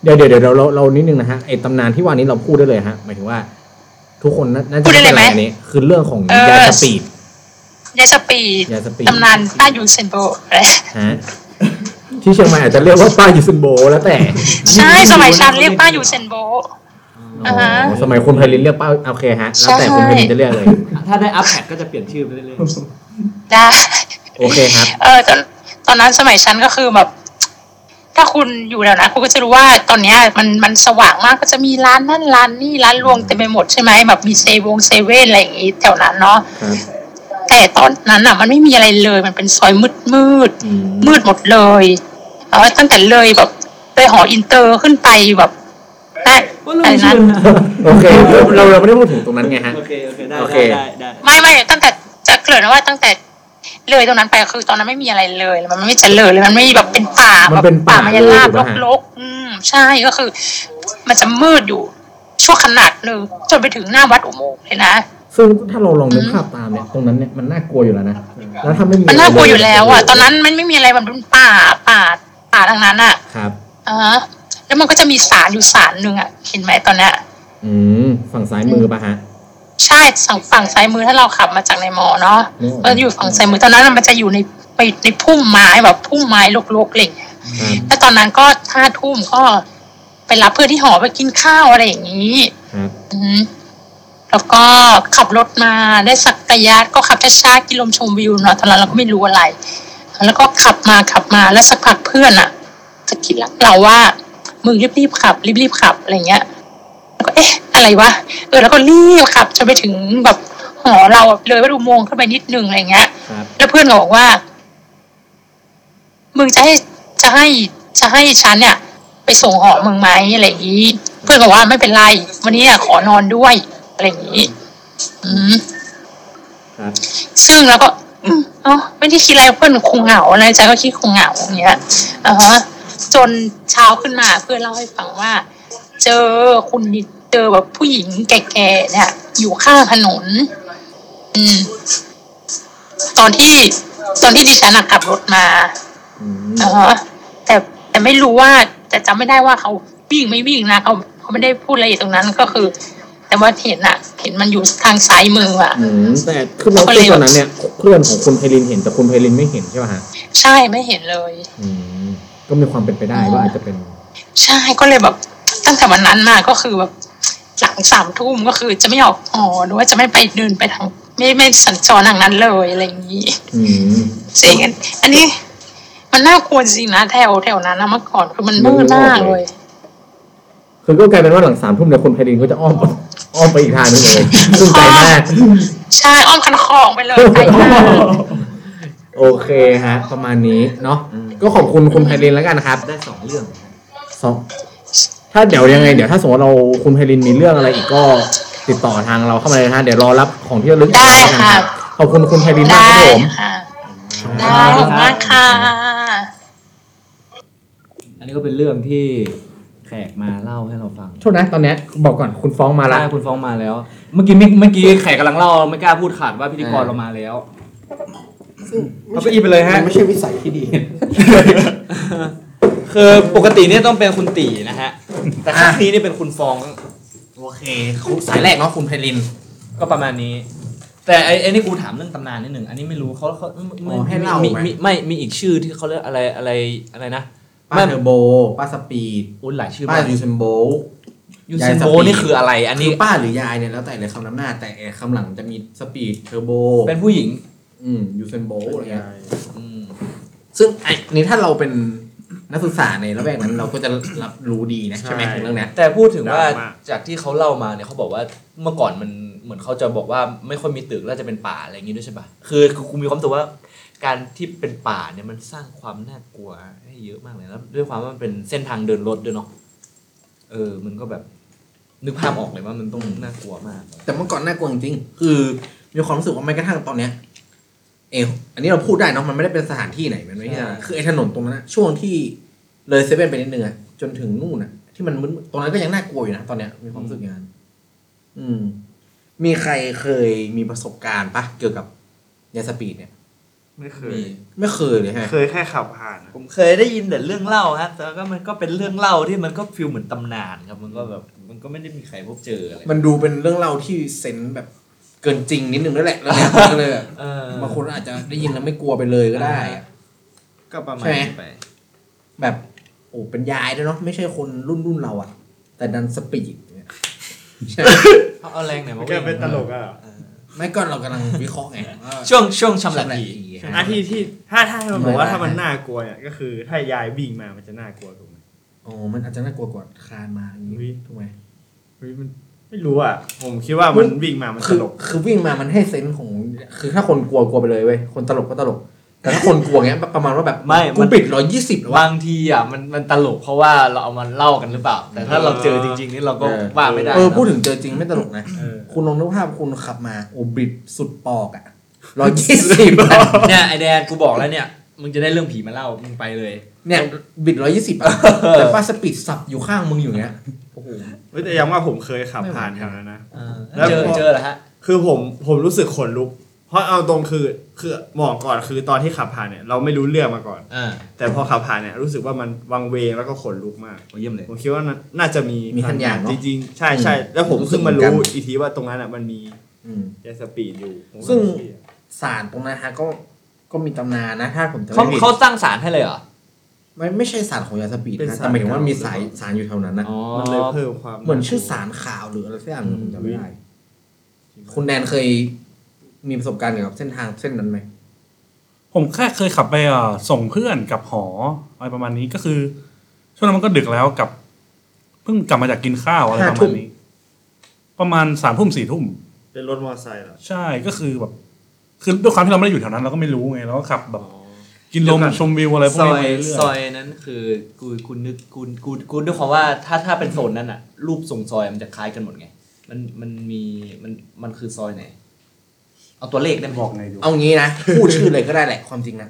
เดี๋ยวเดี๋ยวเดี๋ยวเราเราเรานิดนึงนะฮะไอ้ตำนานที่ว่านี้เราพูดได้เลยฮะหมายถึงว่า ทุกคนน่าน่าจะพูดได้เลยไหม อันนี้ คือเรื่องของเออยาย speed ยาย speed ยาย speed ตำนานป้า Usain Bolt อะไรฮะที่เชียงใหม่อาจจะเรียกว่าป้า Usain Bolt แล้วแต่ใช่สมัยฉันเรียกป้า Usain Bolt อ่าฮะ อ๋อสมัยคุณไพลินเรียกป้าโอเคฮะแล้วแต่ใช่คุณไพลินจะเรียกเลย ถ้าได้อัพแพดก็จะเปลี่ยนชื่อไปเรื่อย ได้โอเคครับเออตอนตอนนั้นสมัยฉันก็คือแบบ ถ้าคุณอยู่แล้วนะคุณก็จะรู้ว่าตอนเนี้ยมันมันสว่างมากก็จะมีร้านนั่นร้านนี่ร้านรวงเต็มไปหมดใช่ไหมแบบมีเซเว่นเซเว่นอะไรอย่างงี้แถวนั้นเนาะครับแต่ตอนนั้นอะ มันไม่มีอะไรเลยมันเป็นซอยมืดมืดอืมมืดหมดเลยเออตั้งแต่เลยแบบเลยหออินเตอร์ขึ้นไปแบบได้ๆว่าเราอะไรไม่นะเชื่อนะโอเคเราเราเราไม่ได้พูดถึงตรงนั้นไงฮะโอเคโอเคได้โอเคได้ได้ได้ไม่ไม่ตั้งแต่จะเกริ่นว่าตั้งแต่ เลยตรงนั้นไปคือตอนนั้นไม่มีอะไรเลยมันไม่เจริญเลยมันไม่แบบเป็นป่ามันแบบเป็นป่าป่ามายาลาบเลยถูกไหมฮะรกๆอืมใช่ก็คือ มันจะมืดอยู่ชั่วขนาดหนึ่งจนไปถึงหน้าวัดอุโมงค์เลยนะซึ่งถ้าเราลองนึกภาพตามเนี่ยตรงนั้นเนี่ยมันน่ากลัวอยู่แล้วนะแล้วถ้าไม่มีมันน่ากลัวอยู่แล้วอะตอนนั้นมันไม่มีอะไรมันเป็นป่าป่าป่าทางนั้นอะครับอ่าฮะแล้วมันก็จะมีศาลอยู่ศาลหนึ่งอะเห็นไหมตอนเนี้ยอืมฝั่งซ้ายมือป่ะฮะ ใช่ฝั่งฝั่งซ้ายมือถ้าเราขับมาจากในมอเนาะอืมก็อยู่ฝั่งซ้ายมือตอนนั้นมันจะอยู่ในไปในพุ่มไม้แบบพุ่มไม้รกๆอะไรอย่างเงี้ยครับแล้วตอนนั้นก็ห้าทุ่มก็ไปรับเพื่อนที่หอไปกินข้าวอะไรอย่างนี้ครับอืมแล้วก็ขับรถมาได้สักระยะก็ขับช้าๆกินลมชมวิวเนาะตอนนั้นเราก็ไม่รู้อะไร แล้วก็ขับมาขับมาแล้วสักพักเพื่อนอะจะคิดละเราว่ามึงรีบๆขับรีบๆขับอะไรเงี้ยแล้ว ก็เอ๊ะ อะไรวะ เออแล้วก็รีบขับจนไปถึงแบบหอเราอะเลยวัดอุโมงค์ขึ้นไปนิดนึงอะไรเงี้ยครับแล้วเพื่อนก็บอกว่า มึงจะให้จะให้จะให้ฉันเนี่ย ไปส่งหอมึงไหมอะไรอย่างนี้ เพื่อนบอกว่าไม่เป็นไร วันนี้อะขอนอนด้วยอะไรอย่างนี้ อืมครับซึ่งแล้วก็อืมเอ๋อไม่ได้คิดอะไรเพื่อนคงเหงาอะไรใจก็คิดคงเหงาอย่างเงี้ยอ่าฮะจนเช้าขึ้นมาเพื่อนเล่าให้ฟังว่า เจอคุณนิดเจอแบบผู้หญิงแก่ๆเนี่ย อยู่ข้างถนน อืม ตอนที่ตอนที่ดิฉันอะขับรถมาอืมเออแต่แต่ไม่รู้ว่าแต่จำไม่ได้ว่าเขาวิ่งไม่วิ่งนะเขาเขาไม่ได้พูดอะไรตรงนั้นก็คือ แต่ว่าเห็นอะเห็นมันอยู่ทางซ้ายมืออะอืมแต่คือเราก็เลยตอนนั้นเนี่ยเพื่อนของคุณไพลินเห็นแต่คุณไพลินไม่เห็นใช่ป่ะฮะใช่ไม่เห็นเลย อืมก็มีความเป็นไปได้ว่าอาจจะเป็น ใช่ก็เลยแบบ ตั้งแต่วันนั้นมาก็คือแบบหลังสามทุ่มก็คือจะไม่ออกหอหรือว่าจะไม่ไปเดินไปทางไม่ไม่สัญจรทางนั้นเลยอะไรอย่างนี้อืมจริงอันอันนี้ มันน่ากลัวจริงนะแถวแถวนั้นนะเมื่อก่อนคือมันมืดมากเลย คือก็กลายเป็นว่าหลังสามทุ่มเนี่ยคุณไพลินก็จะอ้อมอ้อมไปอีกทางนึงเลยซึ่งไกลมากใช่อ้อมคันคลองไปเลยไปมากโอเคฮะ ประมาณนี้เนาะก็ขอบคุณคุณไพลินแล้วกันนะครับ ได้สองเรื่องสอง ถ้าเดี๋ยวยังไงเดี๋ยวถ้าสมมติเราคุณไพลินมีเรื่องอะไรอีกก็ติดต่อทางเราเข้ามาเลยนะฮะเดี๋ยวรอรับของที่ระลึกได้แล้วกันค่ะรับขอบคุณคุณไพลินมากได้ครับผม ค่ะได้ขอบคุณมากค่ะ อันนี้ก็เป็นเรื่องที่ขกมาเล่าให้เราฟังโทษนะตอนเนี้ยบอกก่อนคุณฟ้องมาแล้วใช่คุณฟ้องมาแล้ว เมื่อกี้มิเมื่อกี้แขกกำลังเล่าไม่กล้าพูดขาดว่าพิธีกรเรามาแล้วเอาไปอีไปเลยฮะ มันไม่ใช่วิสัยที่ดี คือปกติเนี่ยต้องเป็นคุณตีนะฮะ แต่ครั้งนี้นี่เป็นคุณฟองโอเคคุณสายแรกเนาะคุณไพลินก็ประมาณนี้ แต่ไอ้ไอ้นี่กูถามเรื่องตำนานนิดหนึ่งอันนี้ไม่รู้เขาเขาอ๋อให้เล่ามีไหม มีไม่มีอีกชื่อที่เขาเรียกอะไรอะไรอะไรนะป้าเทอร์โบป้า speed อุ้ยหลายชื่อป้ามาก Usain Bolt Usain Bolt นี่คืออะไร อันนี้คือป้าหรือยายเนี่ยแล้วแต่เลยคำนำหน้า แต่คำหลังจะมี speed เทอร์โบเป็นผู้หญิง อืม Usain Bolt อะไรเงี้ยอืมซึ่งไอ้นี่ถ้าเราเป็น นักศึกษาในละแวกนั้นเราก็จะรับรู้ดีนะใช่ไหมใช่ถึงเรื่องเนี้ย แต่พูดถึงว่าดังมาก จากที่เขาเล่ามาเนี่ยเขาบอกว่าเมื่อก่อนมันเหมือนเขาจะบอกว่าไม่ค่อยมีตึกแล้วจะเป็นป่าอะไรอย่างงี้ด้วยใช่ปะคือคือกูมีความรู้สึกว่า การที่เป็นป่าเนี่ยมันสร้างความน่ากลัวให้เยอะมากเลยแล้วด้วยความว่ามันเป็นเส้นทางเดินรถด้วยเนาะเออมันก็แบบนึกภาพออกเลยว่ามันต้องน่ากลัวมาก แต่เมื่อก่อนน่ากลัวจริงๆคือมีความรู้สึกว่าแม้กระทั่งตอนเนี้ย เอออันนี้เราพูดได้เนาะมันไม่ได้เป็นสถานที่ไหนมันไม่ใช่ใช่ คือไอ้ถนนตรงนั้นอะช่วงที่ เลยเซเว่นไปนิดนึงอะจนถึงนู่นอะที่มันมึนตรงนั้นก็ยังน่ากลัวอยู่นะตอนเนี้ยมีความรู้สึกอย่างนั้นอืม มีใครเคยมีประสบการณ์ปะเกี่ยวกับยาสปีดเนี่ย ไม่เคมียไม่เคยเลยฮะ เคยแค่ขับผ่าน ผมเคยได้ยินแต่เรื่องเล่าฮะแต่ก็มันก็เป็นเรื่องเล่าที่มันก็ฟีลเหมือนตำนานครับ มันก็แบบมันก็ไม่ได้มีใครพบเจออะไรมันดูเป็นเรื่องเล่าที่เซนส์แบบเกินจริงนิดนึงนั่นแหละแล้วเนี่ยมันก็เลยแบบเออบางคนอาจจะได้ยินแล้วไม่กลัวไปเลยก็ได้อะ ก็ประมาณใช่ไหม นี้ไป แบบ โอ้เป็นยายด้วยเนาะไม่ใช่คนรุ่นรุ่นเราอะแต่ดันสปีดเนี่ยใช่ไหมเขาเอาแรงไหนมาแกเป็นตลกอะไม่ก็เรากำลังวิเคราะห์ไงว่าช่วงช่วงชำระชำระทีทีอาที่ที่ถ้าถ้าให้มันบอกว่าไม่ได้ถ้ามันน่ากลัวเนี่ยก็คือถ้ายายวิ่งมามันจะน่ากลัวถูกไหมอ๋อมันอาจจะน่ากลัวกว่าคลานมาอย่างนี้อุ๊ยถูกไหมเฮ้ยมันไม่รู้อะผมคิดว่ามันวิ่งมามันตคือลกคือวิ่งมามันให้เซนส์ของ คือถ้าคนกลัวกลัวไปเลยเว้ยคนตลกก็ตลก แต่ถ้าคนกลัวเงี้ยประมาณว่าแบบไม่กูมันปิดร้อยยี่สิบแล้ววะบางทีอะมันมันตลกเพราะว่าเราเอามาเล่ากันหรือเปล่า แต่ถ้าเราเจอจริงๆนี่เราก็ว่าไม่ได้เออนะพูดถึงเจอจริงไม่ตลกนะเออคุณลองนึกภาพคุณขับมาโอ้บิดสุดปอกอะร้อยยี่สิบเนี่ยไอแดนกูบอกแล้วเนี่ยมึงจะได้เรื่องผีมาเล่ามึงไปเลย เนี่ยบิดร้อยยี่สิบอะแต่ป้าสปีดสับอยู่ข้างมึงอยู่เงี้ยโอ้โหเฮ้ยแต่ยังว่าผมเคยขับไม่ไหวผ่านแถวนั้นนะเออแล้วเจอพอเจอเหรอฮะคือผมผมรู้สึกขนลุก เพราะเอาตรงคือคือบอกก่อนคือตอนที่ขับผ่านเนี่ยเราไม่รู้เรื่องมาก่อน อ่าแต่พอขับผ่านเนี่ยรู้สึกว่ามันวังเวงแล้วก็ขนลุกมาก โอ้เยี่ยมเลย ผมคิดว่าน่าน่าจะมีมีขันอย่างเนอะจริงๆ ใช่ใช่อืมแล้วผมรู้สึกเพิ่งมาเหมือนกัรู้นอีกทีว่าตรงนั้นอะมันมีอืม ยาสปีดอยู่ผมก็ซึ่ง ไม่เชื่อสารตรงนั้นฮะก็ก็มีตำนานนะ ถ้าผมจะเขาไม่ผิดเขาตั้งสารให้เลยเหรอไม่ไม่ใช่สารของยาสปีดนะแต่หมายถึงว่ามีสายสารอยู่แถวนั้นนะ อ๋อมันเลยเพิ่มความเหมือนชื่อสารขาวหรืออะไรสักอย่างหนึ่งผมจำไม่ได้ คุณแดนเคย มีประสบการณ์เกี่ยวกับเส้นทางเส้นนั้นไหมผมแค่เคยขับไปอ่าส่งเพื่อนกับหออะไรประมาณนี้ก็คือ ช่วงนั้นมันก็ดึกแล้วกับเพิ่งกลับมาจากกินข้าวอะไรประมาณนี้ ประมาณสามทุ่มสี่ทุ่มเป็นรถมอเตอร์ไซค์เหรอใช่ก็คือแบบ คือด้วยความที่เราไม่ได้อยู่แถวนั้นเราก็ไม่รู้ไงเราก็ขับแบบ กินลมเดี๋ยวก่อนชมวิวอะไรพวกซอนี้ยไปเรื่อยซอยนั้นคือกูกูนึกกูกูกูด้วยความว่าถ้าถ้าเป็นโซนนั้นอะรูปทรงซอยมันจะคล้ายกันหมดไง มันมันมีมันมันคือซอยไหน เอาตัวเลขได้ไหมบอกไงดูเอางี้นะพูดชื่อเลยก็ได้แหละความจริงนะ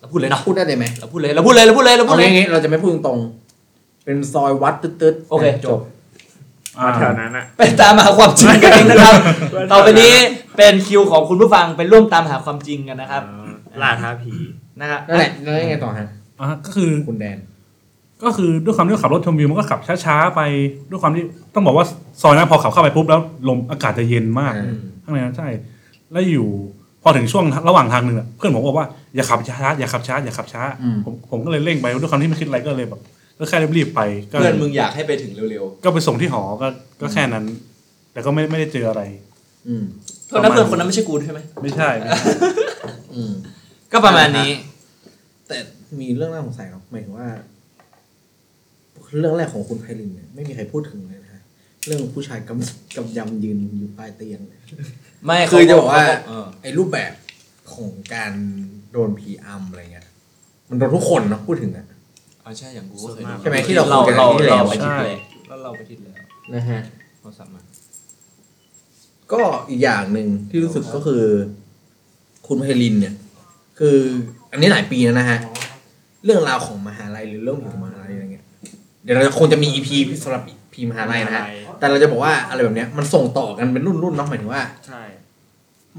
เราพูดเลยเนาะพูดได้เลยไหมเราพูดเลยเราพูดเลยเราพูดเลยเราพูเอาดเลย งี้ๆเราจะไม่พูดตรงๆเป็นซอยวัดตึ๊ดๆโอเค จบ อ่า มาแถวนั้นอะ ไปตามหาความจริงกันเองนะครับ ต่อไปนี้เป็นคิวของคุณผู้ฟังไปร่วมตามหาความจริงกันนะครับล่าท้าผี นะครับนั่นแหละแล้วยังไงต่อฮะอ่าก็คือคุณแดน ก็คือด้วยความที่ขับรถชมวิวมันก็ขับช้าๆไปด้วยความที่ต้องบอกว่าซอยนั้นพอขับเข้าไปปุ๊บแล้วลมอากาศจะเย็นมากอืมข้างในนั้นใช่ แล้วอยู่พอถึงช่วงระหว่างทางหนึ่งอะเพื่อนผมบอกว่าอย่าขับช้าอย่าขับช้าอย่าขับช้าอืม ผมผมก็เลยเร่งไปด้วยความที่ไม่คิดอะไรก็เลยแบบก็แค่รีบๆไปก็เพื่อนมึงอยากให้ไปถึงเร็วก็ไปส่งที่หอก็ก็แค่นั้น แต่ก็ไม่ไม่ได้เจออะไรอืมๆเท่านั้นเพื่อนคนนั้นไม่ใช่กูใช่ไหมไม่ใช่ไม่ใช่ อืม ก็ประมาณนี้ แต่มีเรื่องน่าสงสัยเนาะหมายถึงว่า เรื่องแรกของคุณไพลินเนี่ยไม่มีใครพูดถึงเลยนะฮะเรื่องผู้ชายกำกำยำยืนอยู่ใต้เตียงเนี่ย ไม่คือจะบอกว่าเออไอ้รูปแบบของการโดนผีอำอะไรเงี้ย มันโดนทุกคนเนาะพูดถึงอะอ๋อใช่อย่างกูก็เคยใช่ไหมที่เราเราคุยกันเราที่แล้วเราไปทิศเลยแล้วเราไปทิศแล้วนะฮะโทรศัพท์มาก็อีกอย่างหนึ่งที่รู้สึกก็คือ คุณไพลินเนี่ย คือ อันนี้หลายปีแล้วนะฮะ เรื่องราวของมหาลัยหรือเรื่องของมหาลัยอะไรเงี้ยดี๋ยวเราจะคงจะมีอีพีสำหรับพีมหาลัยนะฮะมหาลัย แต่เราจะบอกว่าอะไรแบบเนี้ยมันส่งต่อกันเป็นรุ่นรุ่นๆเนาะหมายถึงว่า ใช่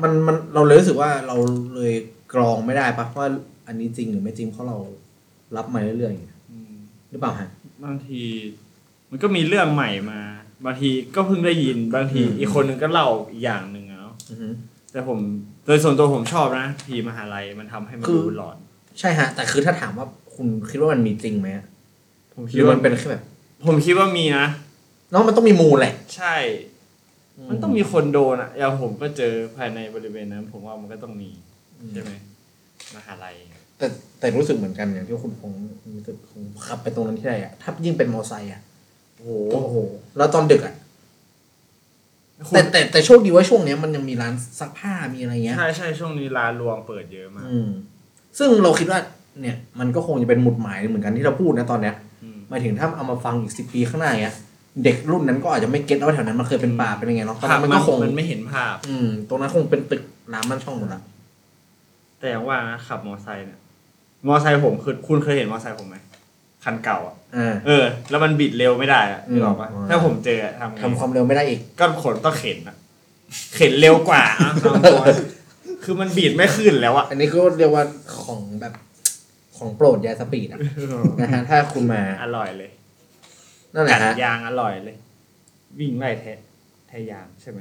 มันมันเราเลยรู้สึกว่าเราเลยกรองไม่ได้ปะว่าอันนี้จริงหรือไม่จริงเพราะเรารับมาเรื่อยๆอย่างเงี้ยอืมหรือเปล่าฮะบางที มันก็มีเรื่องใหม่มา บางทีก็เพิ่งได้ยินบางทีอืมอีกคนนึงก็เล่าอีกอย่างหนึ่งอะเนาะอือฮึ แต่ผมโดยส่วนตัวผมชอบนะพีมหาลัยมันทำให้มันคือ ดูหลอน ใช่ฮะ แต่คือถ้าถามว่าคุณคิดว่ามันมีจริงไหมอะผมหคิรืดอว่ามันเป็นแค่แบบ ผมคิดว่ามีนะเน้องมันต้องมีมูลแหละใช่ มันต้องมีคนโดนอะอย่างผมก็เจอภายในบริเวณนั้น ผมว่ามันก็ต้องมีใช่ไหมมหาลัยแต่แต่รู้สึกเหมือนกันอย่างที่คุณคงรู้สึกคงขับไปตรงนั้นที่ใดอะถ้ายิ่งเป็นมอไซค์อะโอ้โหโอ้โหแล้วตอนดึกอะคุณแต่แต่แต่โชคดีว่าช่วงเนี้ยมันยังมีร้านซักผ้ามีอะไรเงี้ยใช่ใช่ช่วงนี้ร้านรวงเปิดเยอะมากอืมซึ่งเราคิดว่าเนี่ย มันก็คงจะเป็นหมุดหมายเหมือนกันที่เราพูดนะตอนเนี้ยอืมหมายถึงถ้าเอามาฟังอีกสิปีข้างหน้าเนี้ย เด็กรุ่นนั้นก็อาจจะไม่เก็ตว่าแถวนั้นมันเคยเป็นป่าเป็นยังไงเนาะตอนภานั้พนมันมันก็คงมันไม่เห็นภาพ อืมตรงนั้นคงเป็นตึกน้ำมันช่องหมดละแต่อย่างว่านะขับมอไซค์เนี่ยมอไซค์ผมคือคุณเคยเห็นมอไซค์ผมไหมคันเก่าอะอ่า เออ แล้วมันบิดเร็วไม่ได้อะอืมนึกออกปะอ่าถ้าผมเจออะทำไงทำความเร็วไม่ได้อีก ก็ขนต้องเข็นอะเข็นเร็วกว่าอะเอาตรงๆคือมันบีดไม่ขึ้นแล้วอะอันนี้ก็เรียกว่าของแบบของโปรดยายสปีดอะนะฮะถ้าคุณมา อร่อยเลย นั่นแหกัละดฮะยางอร่อยเลย วิ่งไล่แทะแทะยางใช่ไหม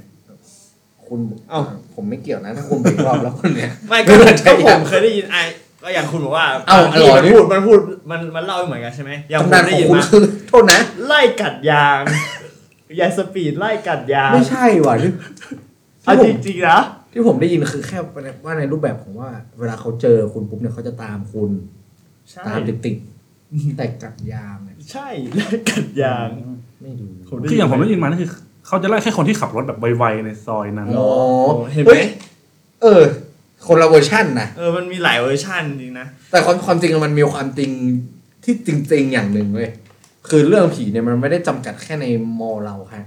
คุณเอ้าผมไม่เกี่ยวนะถ้าคุณไปอีกรอบแล้วคุณเนี่ยไม่ก็ไม่ก็ใช่ผมเคยได้ยินไอ้ก็อย่างคุณบอกว่าเอ้าที่อร่อยมันดิพูดมันพูดมันมันเล่าเหมือนกันใช่ไหมอย่างผมตำนานได้ของยินคุณมาคือโทษนะ ไล่กัดยางยายสปีดไล่กัดยางไม่ใช่ว่ะที่เอาที่ผมจริงๆนะที่ผมได้ยินคือแค่ว่าในรูปแบบของว่า เวลาเขาเจอคุณปุ๊บเนี่ยเขาจะตามคุณ ใช่ตามติดติดๆแต่กัดยามเนี่ย ใช่ไล่กัดยาง ไม่ดูผมได้คืออย่างผมได้ยินมานี่คือเขาจะไล่แค่คนที่ขับรถแบบไวๆในซอยนั้น อ๋อเห็นไหมฮ้ยเออ คนละเวอร์ชันนะเออมันมีหลายเวอร์ชันจริงนะแต่ความความจริงมันมีความจริงที่จริง ๆ อย่างหนึ่งเว้ยคือเรื่องผีเนี่ยมันไม่ได้จำกัดแค่ในมอเราค่ะ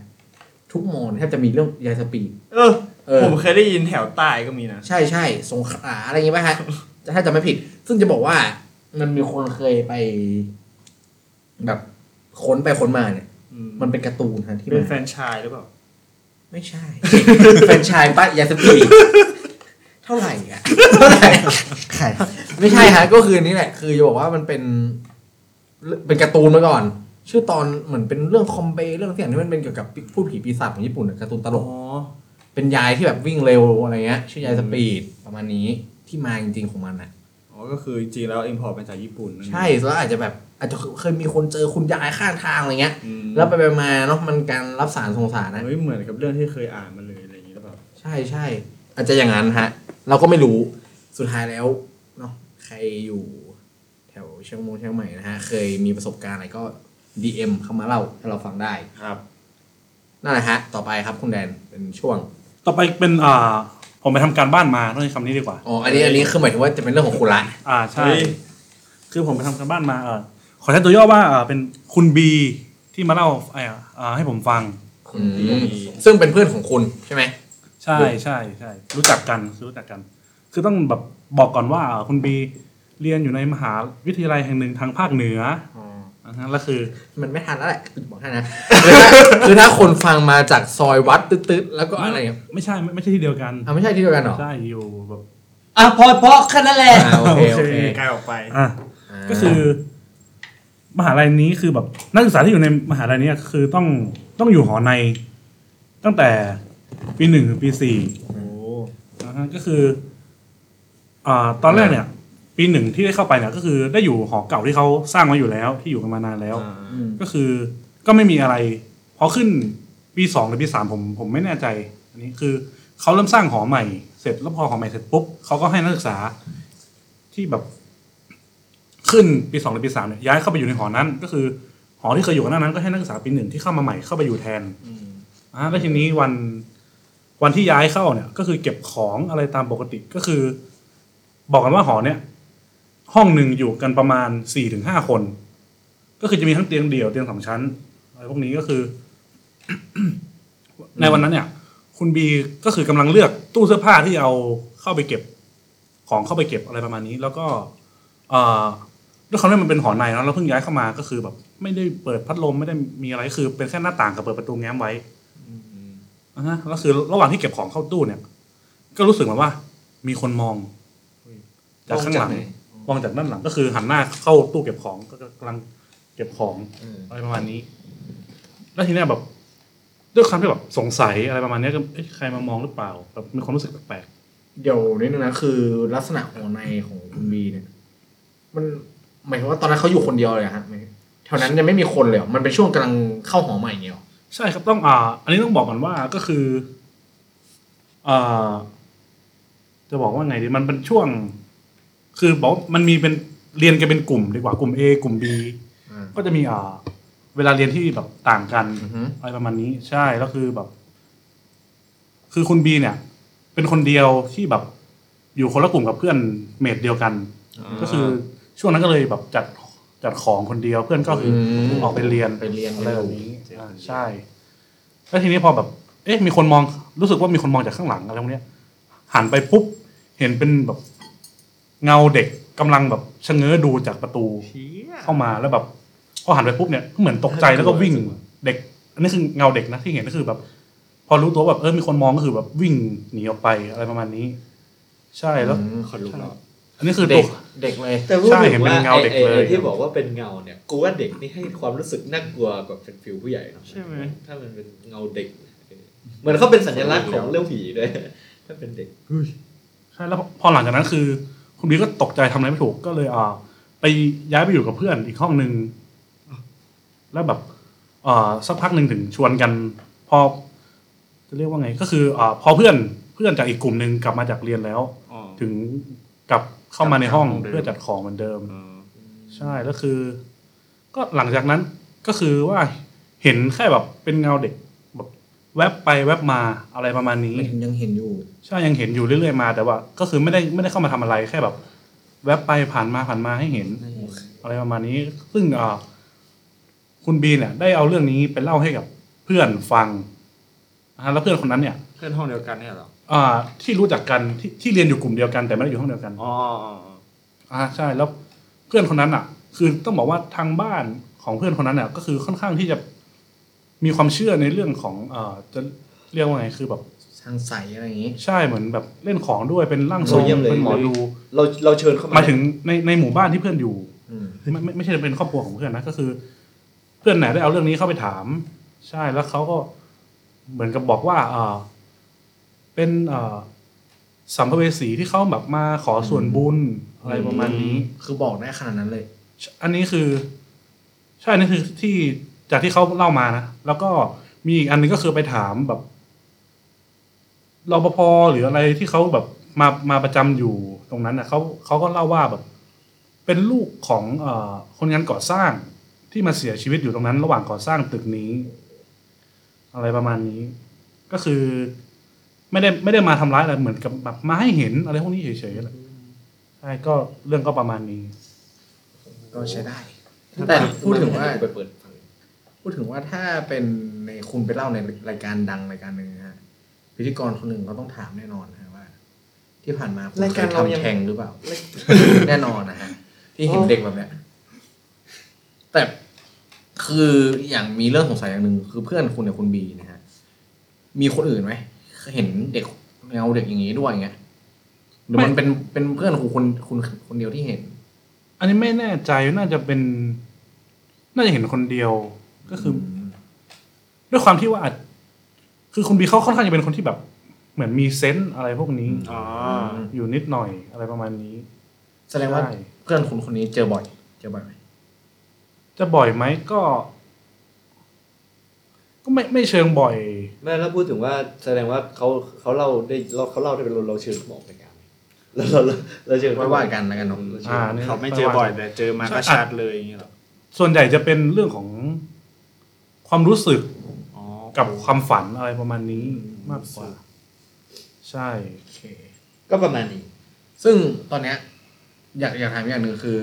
ทุกมอแทบจะมีเรื่องยาย speed เออเออผมเคยได้ยินแถวใต้ก็มีนะ ใช่ใช่สงขลาอะไรอย่างงี้ป่ะฮะถ้าจะไม่ผิด ซึ่งจะบอกว่ามันมีคนเคยไป แบบค้นไปค้นมาเนี่ยอืมมันเป็นการ์ตูนฮะที่เป็น มันนแฟรนไชายหรือเปล่า ไม่ใช่ แฟรนไชายป้ายาย speed เท่าไหร่อะเท่าไหร่ใช่ไม่ใช่ฮะก็คือนี่แหละ คือจะบอกว่ามันเป็นเป็นการ์ตูนมาก่อน ชื่อตอนเหมือนเป็นเรื่องคอมเบเรื่องเสียงที่มันเป็นเกี่ยวกับภูตผีปีศาจของญี่ปุ่นอะการ์ตูนตลกอ๋อเป็นยายที่แบบวิ่งเร็วอะไรเงี้ย ชื่อยาย speed ประมาณนี้ที่มาจริงๆของมันอะอ๋อก็คือจริงๆแล้ว import มาจากญี่ปุ่นนั่นเองใช่แล้วอาจจะแบบ อาจจะเคยมีคนเจอคุณยายข้างทางอะไรเงี้ยอืมแล้วไปไปมาเนาะมันการรับสารส่งสารนะเฮ้ยเหมือนกับเรื่องที่เคยอ่านมาเลยอะไรอย่างนี้หรือเปล่าใช่ใช่อาจจะอย่างนั้นฮะ เราก็ไม่รู้สุดท้ายแล้วเนาะใครอยู่แถวเชียงมงเชียงใหม่นะฮะ เคยมีประสบการณ์อะไรก็ DM เข้ามาเล่าให้เราฟังได้ครับนั่นแหละฮะ ต่อไปครับคุณแดนเป็นช่วง ต่อไปเป็นอ่าผมไปทำการบ้านมาต้องใช้คำนี้ดีกว่าอ๋ออันนี้อันนี้คือหมายถึงว่าจะเป็นเรื่องของคุณละอ่าใช่เฮ้ยคือผมไปทำการบ้านมาเออ ขอใช้ตัวย่อว่าอ่าเป็นคุณบีที่มาเล่าไอ้อ่าให้ผมฟังคุณดีซึ่งเป็นเพื่อนของคุณใช่ไหม ใช่ใช่ใช่รู้จักกันคือรู้จักกัน คือต้องแบบบอกก่อนว่าอ่าคุณบีเรียนอยู่ในมหาวิทยาลัยแห่งหนึ่งทางภาคเหนืออ๋อนะฮะแล้วคือ มันไม่ทันแล้วแหละคือบอกให้นะคือถ้าคนฟังมาจากซอยวัดตึ๊ดๆแล้วก็อะไรอะไม่ใช่ไม่ไม่ใช่ที่เดียวกันอะไม่ใช่ที่เดียวกันเหรอใช่อยู่แบบ อะพอพอแค่นั้นแหละ อ่าโอเคโอเคไกลออกไป อะก็คือ มหาลัยนี้คือแบบนักศึกษาที่อยู่ในมหาลัยเนี้คือต้องต้องอยู่หอใน ตั้งแต่ปีหนึ่งถึงปีสี่โอ้นะฮะก็คืออ่าตอนแรกเนี่ย ปีหนึ่งที่ได้เข้าไปเนี่ยก็คือได้อยู่หอเก่าที่เขาสร้างไว้อยู่แล้ว ที่อยู่กันมานานแล้วอ่าอืมก็คือก็ไม่มีอะไรพอขึ้นปีสองหรือปีสามผมผมไม่แน่ใจ อันนี้คือเขาเริ่มสร้างหอใหม่ เสร็จแล้วพอหอใหม่เสร็จปุ๊บเขาก็ให้นักศึกษาที่แบบ ขึ้นปีสองหรือปีสามเนี่ยย้ายเข้าไปอยู่ในหอนั้น ก็คือหอที่เคยอยู่กันหน้านั้นก็ให้นักศึกษาปีหนึ่งที่เข้ามาใหม่เข้าไปอยู่แทนอืมอ่าแล้วทีนี้วันวันที่ย้ายเข้าเนี่ย ก็คือเก็บของอะไรตามปกติก็คือ บอกกันว่าหอเนี่ย ห้องหนึ่งอยู่กันประมาณสี่ถึงห้าคน ก็คือจะมีทั้งเตียงเดี่ยวเตียงสองชั้นอะไรพวกนี้ก็คือ ในวันนั้นเนี่ย คุณบีก็คือกำลังเลือกตู้เสื้อผ้าที่เอาเข้าไปเก็บ ของเข้าไปเก็บอะไรประมาณนี้ แล้วก็ เอ่อ ด้วยความที่มันเป็นหอในเนอะแล้วเพิ่งย้ายเข้ามาก็คือแบบ ไม่ได้เปิดพัดลมไม่ได้มีอะไรคือ เป็นแค่หน้าต่างกับเปิดประตูแง้มไว้อ่าฮะแล้วคือระหว่างที่เก็บของเข้าตู้เนี่ย ก็รู้สึกเหมือนว่า มีคนมองจากข้างหลังมองจากไหนมองจากด้านหลังก็คือหันหน้าเข้าตู้เก็บของก็กำลังเก็บของเอออะไรประมาณนี้ แล้วทีเนี้ยแบบ ด้วยความที่แบบสงสัยอะไรประมาณเนี้ยก็เอ๊ะใครมามองหรือเปล่าแบบมีความรู้สึกแปลกเดี๋ยวนิดนึงนะคือ ลักษณะของในของคุณบีเนี่ย มัน หมายถึงว่าตอนนั้นเขาอยู่คนเดียวเลยอะฮะไม่แถวนั้นยังไม่มีคนเลยเหรอมันเป็นช่วงกำลังเข้าหอใหม่เนี่ยเหรอๆใช่ครับต้องอ่า อันนี้ต้องบอกก่อนว่าก็คืออ่าจะบอกว่าไงดีมันเป็นช่วง คือบอกว่ามันมีเป็นเรียนกันเป็นกลุ่มดีกว่ากลุ่ม A กลุ่ม B อ่าก็จะมีอ่าเวลาเรียนที่แบบต่างกันอือฮึอะไรประมาณนี้ ใช่แล้วคือแบบ คือคุณบีเนี่ย เป็นคนเดียวที่แบบอยู่คนละกลุ่มกับเพื่อนเมทเดียวกัน ก็คือ ช่วงนั้นก็เลยแบบจัดจัดของคนเดียวเพื่อนก็คืออออกไปเรียนไปเรียนอะไรแบบนี้อ่าใช่ แล้วทีนี้พอแบบ เอ๊ะมีคนมองรู้สึกว่ามีคนมองจากข้างหลังอะไรพวกเนี้ยหันไปปุ๊บเห็นเป็นแบบเงาเด็กกำลังแบบชะเง้อดูจากประตูเข้ามาแล้วแบบพอหันไปปุ๊บเนี่ยก็เหมือนตกใจแล้วก็วิ่งเด็ก อันนี้คือเงาเด็กนะที่เห็นก็คือแบบ พอรู้ตัวแบบเออมีคนมองก็คือแบบวิ่งหนีออกไปอะไรประมาณนี้ ใช่แล้วอืมคนลุกแล้ว อันนี้คือเด็ตัวกเด็กเลยแต่พูดใช่ถึเห็นงเป็นว่าเงาไอ้เด็กไอ้เลย ไอ้ที่บอกว่าเป็นเงาเนี่ยกูว่าเด็กนี่ให้ความรู้สึกน่ากลัวกว่าเป็นฟิลผู้ใหญ่เนาะใช่ไหม ถ้ามันเป็นเงาเด็กเหมือนเขาเป็นสัญลักษณ์ของเรื่องผีด้วยถ้าเป็นเด็กใช่แล้วพอพอหลังจากนั้นคือคุณบีก็ตกใจทำอะไรไม่ถูกก็เลยอ่าไปย้ายไปอยู่กับเพื่อนอีกห้องหนึ่งแล้วแบบอ่าสักพักหนึ่งถึงชวนกัน พอจะเรียกว่าไง ก็คืออ่าพอเพื่อนเพื่อนจากอีกกลุ่มหนึ่งกลับมาจากเรียนแล้ว อ๋อถึงกลับ เข้ามาในห้องกลับมาเหมือนเดิมเพื่อจัดของเหมือนเดิมอ๋อใช่แล้วคือ ก็หลังจากนั้นก็คือว่าเห็นแค่แบบเป็นเงาเด็กแบบแวบไปแวบมาอะไรประมาณนี้ไม่ถึงยังเห็นอยู่ใช่ยังเห็นอยู่เรื่อยๆมา แต่ว่า ก็คือไม่ได้ไม่ได้เข้ามาทำอะไรแค่แบบ แวบไปผ่านมาผ่านมาให้เห็น อะไรประมาณนี้ ซึ่งอ่าคุณบีเนี่ย ได้เอาเรื่องนี้ไปเล่าให้กับเพื่อนฟังนะฮะแล้วเพื่อนคนนั้นเนี่ย เพื่อนห้องเดียวกันเนี่ยเหรอ อ่าที่รู้จักกันที่ที่เรียนอยู่กลุ่มเดียวกันแต่ไม่ได้อยู่ห้องเดียวกันอ๋ออ๋ออ๋ออ่าใช่แล้วเพื่อนคนนั้นอะ คือต้องบอกว่าทางบ้านของเพื่อนคนนั้นเนี่ยก็คือค่อนข้างที่จะมีความเชื่อในเรื่องของเอ่อจะเรียกว่าไงคือแบบทางใสอะไรอย่างงี้ ใช่เหมือนแบบเล่นของด้วยเป็นร่างทรงโอ้เยี่ยมเลย เป็นหมอดูเราเราเชิญเข้ามาหมายถึงในในหมู่บ้านที่เพื่อนอยู่ อืม ไม่ไม่ไม่ใช่เป็นครอบครัวของเพื่อนนะก็คือ เพื่อนไหนได้เอาเรื่องนี้เข้าไปถาม ใช่แล้วเขาก็เหมือนกับบอกว่าเออ เป็นเออสัมภเวสีที่เขาแบบมาขอส่วนบุญอะไรประมาณนี้ คือบอกได้ขนาดนั้นเลย อันนี้คือ ใช่อันนี่คือที่จากที่เขาเล่ามานะ แล้วก็มีอีกอันหนึงก็คือไปถามแบบรปภหรืออะไรที่เขาแบบมามาประจำอยู่ตรงนั้นนะเขาเขาก็เล่าว่าแบบ เป็นลูกของเอ่อคนงานก่อสร้างที่มาเสียชีวิตอยู่ตรงนั้น ระหว่างก่อสร้างตึกนี้ อะไรประมาณนี้ ก็คือ ไม่ได้ไม่ได้มาทำร้ายอะไรเหมือนกับแบบมาให้เห็นอะไรพวกนี้เฉยๆแหละใช่ก็เรื่องก็ประมาณนี้ ก็ใช้ได้ แต่พูดถึงว่าไปเปิดฟังพูดถึงว่าถ้าเป็นในคุณไปเล่าในรายการดังรายการหนึ่งนะฮะพิธีกรคนหนึ่งเขาต้องถามแน่นอนนะฮะว่า ที่ผ่านมาคุณรายเคการยเรายังทำแทงหรือเปล่า แน่นอนนะฮะที่เห็นเด็กแบบเนี้ยแต่คืออย่างมีเรื่องสงสัยอย่างหนึ่งคือเพื่อนคุณเนี่ยคุณบีนะฮะมีคนอื่นไหม เห็นเด็กเงาเด็กอย่างนี้ด้วยไงหรือมันเป็นเป็นเพื่อนของคุณคุณคนเดียวที่เห็น อันนี้ไม่แน่ใจน่าจะเป็น น่าจะเห็นคนเดียวก็คืออด้วยความที่ว่าอาจคือคุณบีเขาค่อนข้างจะเป็นคนที่แบบ เหมือนมีเซนส์อะไรพวกนี้อ๋ออยู่นิดหน่อยอะไรประมาณนี้ แสดงว่าใช่เพื่อนคุณคนนี้เจอบ่อย เจอบ่อยไหมจะบ่อยไหมก็ ก็ไม่ไม่เชิงบ่อยแม่แล้วพูดถึงว่าแสดงว่าเขาเขาเล่าได้เราเขาเล่าได้เป็นเราเราเชิญเขามาออกรายการเราเราเราเราเชิญไว้ว่ากันแล้วกันเนาะเราเชิญอ่านี่ยเขาไม่เจอบ่อยแต่เจอมาก็ชัดเลยอย่างเงี้ยเหรอส่วนใหญ่จะเป็นเรื่องของความรู้สึกอ๋อกับความฝันอะไรประมาณนี้มากกว่า ใช่โอเคก็ประมาณนี้ ซึ่งตอนเนี้ย อยากอยากถามอย่างหนึ่งคือ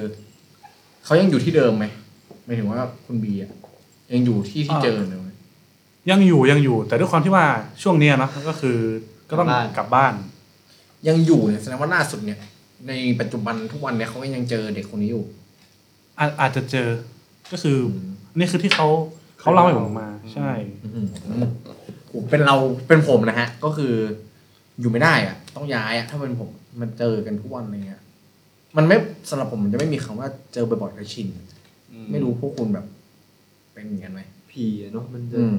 เขายังอยู่ที่เดิมไหมหมายถึงว่าคุณบีอะยังอยู่ที่ที่เจอเดิมไหม ยังอยู่ยังอยู่ แต่ด้วยความที่ว่าช่วงเนี้ยเนอะก็คือก็ต้องกลับบ้าน ยังอยู่เนี่ยแสดงว่าล่าสุดเนี่ย ในปัจจุบันทุกวันเนี่ยเขาก็ยังเจอเด็กคนนี้อยู่ อาอาจจะเจอก็คืออนี่คือที่เขาเขาเล่าให้ผมมา ใช่ อื้อหือผมเป็นเราเป็นผมนะฮะ ก็คืออยู่ไม่ได้อะต้องย้ายอะถ้าเป็นผมมันเจอกันทุกวันอะไรเงี้ยมันไม่สำหรับผมมันจะไม่มีคำว่าเจอบ่อยๆแล้วชิน ไม่รู้พวกคุณแบบ เป็นอย่างนั้นไหมผีอะเนาะมันจะอืม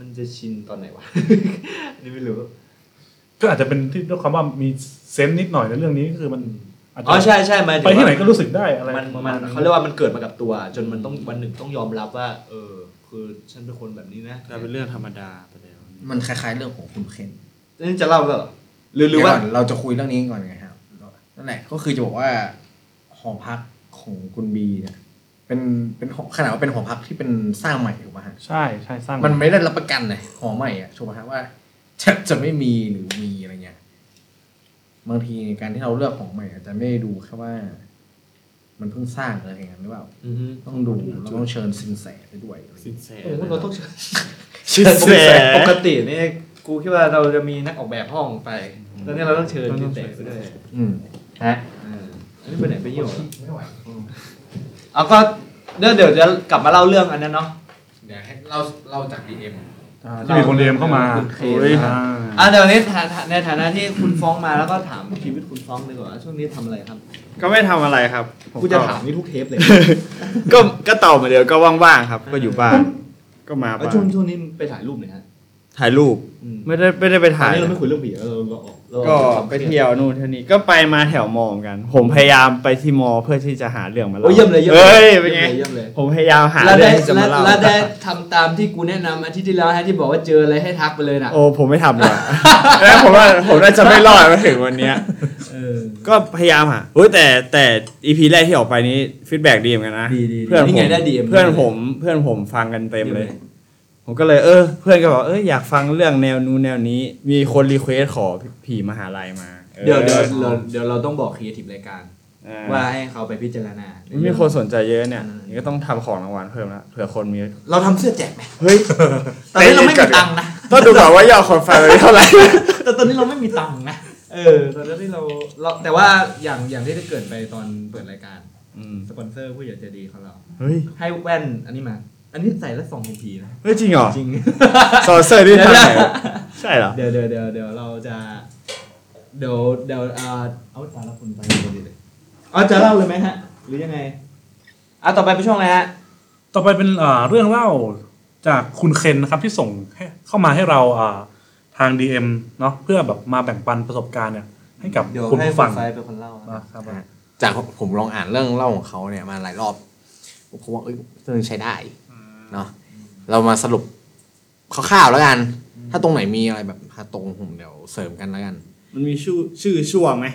มันจะชินตอนไหนวะ อันนี้ไม่รู้ ก็อาจจะเป็นที่ด้วยความว่ามีเซนส์นิดหน่อยในเรื่องนี้คือมันอาจจะอ๋อใช่ใช่หมายถึงไปที่ไหนว่า ก็รู้สึกได้อะไรมันประมัมาณนนั้น เขาเรียกว่ามันเกิดมากับตัว จนมันต้องวันหนึ่งต้องยอมรับว่า เออ คือฉันเป็นคนแบบนี้นะกลายเป็นเรื่องธรรมดาไปแล้วมันคล้ายๆเรื่องของคุณเคนนี่จะเล่าก็เหรอหรือหรือว่า เดี๋ยก่นเราจะคุยเรื่องนี้ก่อนไงครับนั่นแหละก็คือจะบอกว่าหอพักของคุณบีเนี่ย เป็นเป็นหอขนาดว่าเป็นหอพักที่เป็นสร้างใหม่ถูกไหมฮะใช่ใช่สร้างมันไม่ได้รับประกันเลยหอใหม่อะถูกไหมฮะว่าจะจะไม่มีหรือมีอะไรเงี้ยบางทีการที่เราเลือกของใหม่อาจจะไม่ได้ดูแค่ว่า มันเพิ่งสร้างอะไรอย่างนั้นหรือเปล่าอือฮึต้องดูเราต้องเชิญสินแสไปด้วยอะไรสิเงี้ยนแสโอ้โหเราต้องเชิญสินแสปกตินี่กูคิดว่าเราจะมีนักออกแบบห้องไปตอนนี้เราต้องเชิญจินเตไปด้วยอืมฮะอ่าอันนี้ไปไหนไปเยี่ยวเหรอไม่ไหว เอาก็เดี๋ยวเดี๋ยวจะกลับมาเล่าเรื่องอันนั้นเนาะเดี๋ยวให้เราเราจากดีเอ็มอ่าที่มีคนเรียมเข้ามาคุณเคนโอ้ยนะครับอ่าอะเดี๋ยวนี้ฐานะในฐานะที่คุณฟ้องมาแล้วก็ถามชีวิตคุณฟ้องดีกว่าช่วงนี้ทำอะไรครับก็ไม่ทำอะไรครับผมกูจะถามนี่ทุกเทปเลยก็ก็ตอบมาเดียวก็ว่างๆครับ ก็อยู่บ้าน ก็มาแล้วบ้านช่วงช่วงนี้ไปถ่ายรูปหน่อยฮะถ่ายรูป อืมไม่ได้ไม่ได้ไปตอนถ่ายนี้เราไม่คุยเรื่องผีแล้วเราเราออกเราอ ก็อไปเที่ยวนู่นเที่ยวนี้ก็ไปมาแถวมอเหมือนกัน ผมพยายามไปที่มอเพื่อที่จะหาเรื่องมาเล่าโอ้ยเยี่ยมเลยเยี่ยมเอ้ยลเป็นไง เยี่ยมเลยผมพยายามหาแล้วเรื่อได้งที่จะแล้วมาเล่าแล้วได้ทำตามที่กูแนะนำอาทิตย์ที่แล้วฮะที่บอกว่าเจออะไรให้ทักไปเลยน่ะโอ้ผมไม่ทำเลยแล้วผมว่าผมน่าจะไม่รอดมาถึงวันเนี้ย เออ ก็พยายามหาเฮ้ยแต่แต่ EP แรกที่ออกไปนี้ feedback ดีเหมือนกันนะดีดีดีเพื่อนนี่ผมไงได้ DM เพื่อนผมเพื่อนผมฟังกันเต็มเลย ผมก็เลยเออ เพื่อนก็บอกเอออยากฟังเรื่องแนวนู้นแนวนี้ มีคน request ขอผีมหาลัยมาออเดี๋ยวเดี๋ยวเราเดี๋ยวเราต้องบอกครีเอทีฟรายการอะว่าให้เขาไปพิจารณามันมีคนสนใจเยอะเนี่ยอืมนี่ก็ต้องทำของรางวัลเพิ่มละเผื่อคนมีเราทำเสื้อแจกไหมเฮ้ยตอนนี้เราไม่มีตังค์นะต้องดูก่อนว่ายอดคนฟังเท่าไหร่แต่ตอนนี้เราไม่มีตังค์นะเออตอนนี้เราเราแต่ว่าอย่างอย่างที่ได้เกริ่นไปตอนเปิดรายการอืมสปอนเซอร์ผู้ใหญ่ใจดีของเราเฮ้ยให้แว่นอันนี้มา อันนี้ใส่แล้วส่องผีนะเฮ้ยจริงเหรอจริง สปอนเซอร์ที่ทำไหนเดี๋ยวใช่เหรอ เดี๋ยวเดี๋ยวเดี๋ยวเดี๋ยวเราจะ เดี๋ยวเดี๋ยวอ่าเอาตาละคนไปเลยเลยเอาจะเล่าเลยไหมฮะ หรือยังไงอะต่อไปเป็นช่วงอะไรฮะ ต่อไปเป็นอ่าเรื่องเล่าจากคุณเคนนะครับที่ส่งให้เข้ามาให้เราอ่าทาง DM เนาะเพื่อแบบมาแบ่งปันประสบการณ์เนี่ย ให้กับเดี๋ยวคุณให้ผู้ฟัฟังงไฟเป็นคนเล่านะครับจากผมลองอ่านเรื่องเล่าของเขาเนี่ยมาหลายรอบผมว่าเอ้ยเรื่องนี้ใช้ได้ เนาะเรามาสรุปคร่าวๆแล้วกัน ถ้าตรงไหนมีอะไรแบบถ้าตรงผมเดี๋ยวเสริมกันแล้วกัน มันมีชื่อชื่อช่วงไหม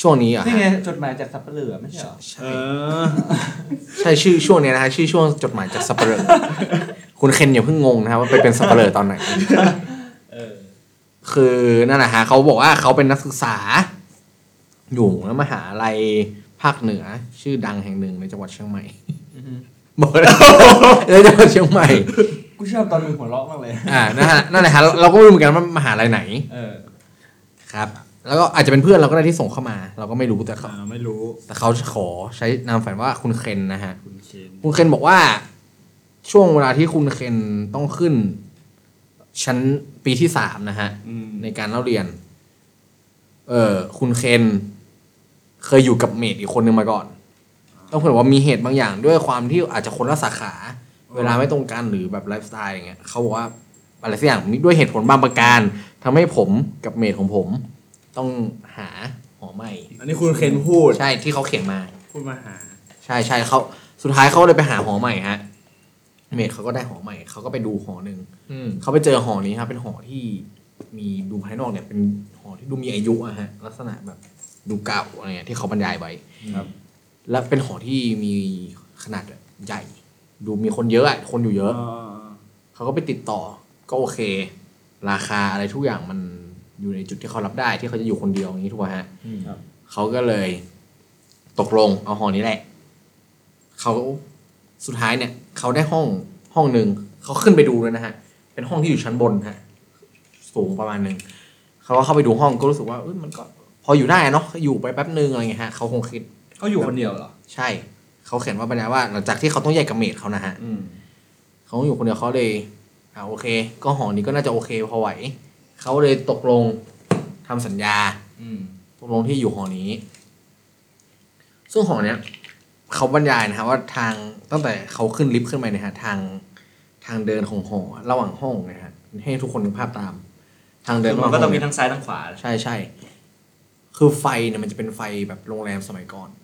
ช่วงนี้อะนี่ไงจดหมายจากสับเปลือไม่ใช่เหรอเอใช่อใช่ชื่อช่วงเนี้ยนะฮะชื่อช่วงจดหมายจากสับเปลือคุณเคนอย่าเพิ่งงงนะครับว่าไปเป็นสับเปลือตอนไหนเออคือนั่นแหละฮะเขาบอกว่าเขาเป็นนักศึกษา อยู่แล้วมหาลัยภาคเหนือ ชื่อดังแห่งหนึ่งในจังหวัดเชียงใหม่ บอกเลยในจังหวัดเชียงใหม่ กูชอบตอนมึงหัวเราะมากเลย อ่านั่นแหละนั่นแหละฮะเราเราก็ไม่รู้เหมือนกันว่ามหาลัยไหนเออครับ แล้วก็อาจจะเป็นเพื่อนเราก็ได้ที่ส่งเข้ามา เราก็ไม่รู้แต่เขาอ่าไม่รู้แต่เขาขอใช้นามฝันว่าคุณเคนนะฮะ คุณเคนคุณเคนบอกว่า ช่วงเวลาที่คุณเคนต้องขึ้น ชั้นปีที่สามนะฮะ อืมในการเล่าเรียน เออคุณเคน เคยอยู่กับเมดอีกคนนึงมาก่อน ต้องพูดว่ามีเหตุบางอย่างด้วยความที่อาจจะคนละสาขา เวลาไม่ตรงกันหรือแบบไลฟ์สไตล์อย่างเงี้ยเขาบอกว่าอะไรสักอย่างมีด้วยเหตุผลบางประการทำให้ผมกับเมดของผม ต้องหาหอใหม่ อันนี้คุณเคนพูดใช่ที่เขาเขียนมาพูดมาหา ใช่ใช่เขาสุดท้ายเขาเลยไปหาหอใหม่ฮะเมดเขาก็ได้หอใหม่เขาก็ไปดูหอหนึ่งอืมเขาไปเจอหอนี้ครับเป็นหอที่มีดูภายนอกเนี่ยเป็นหอที่ดูมีอายุอะฮะลักษณะแบบดูเก่าอะไรเงี้ยที่เขาบรรยายไว้ครับ และเป็นหอที่มีขนาดใหญ่ ดูมีคนเยอะอะคนอยู่เยอะ เขาก็ไปติดต่อ ก็โอเค ราคาอะไรทุกอย่างมันอยู่ในจุดที่เขารับได้ที่เขาจะอยู่คนเดียวอย่างนี้ถูกไหมฮะครับเขาก็เลย ตกลงเอาหอนี้แหละ เขาสุดท้ายเนี่ย เขาได้ห้องห้องหนึ่งเขาขึ้นไปดูเลยนะฮะ เป็นห้องที่อยู่ชั้นบนฮะ สูงประมาณหนึ่งเขาก็เข้าไปดูห้องก็รู้สึกว่าเอ้ยมันก็ พออยู่ได้อะเนาะอยู่ไปแป๊บนึงอะไรเงี้ยฮะเขาคงคิด เขาอยู่คนเดียวเหรอ ใช่คเขาเขียนว่าบรรยายว่า หลังจากที่เขาต้องแยกกับเมดเขานะฮะอืมเขาอยู่คนเดียวเขาเลยอ่าโอเค ก็หอนี้ก็น่าจะโอเคพอไหว เขาเลยตกลงทำสัญญา อืมตกลงที่อยู่หอนี้ ซึ่งหอเนี้ยเขาบรรยายนะฮะว่าทางตั้งแต่เขาขึ้นลิฟต์ขึ้นไปเนี่ยฮะทางทางเดินของหอระหว่างห้องเนะฮะให้ทุกคนนึกภาพตาม ทางเดิเดินนระหมัว่านงก็ห้ต้อองงมีเนี่ยทั้งซ้ายทั้งขวา ใช่ใช่คือไฟเนี่ยมันจะเป็นไฟแบบโรงแรมสมัยก่อนไฟ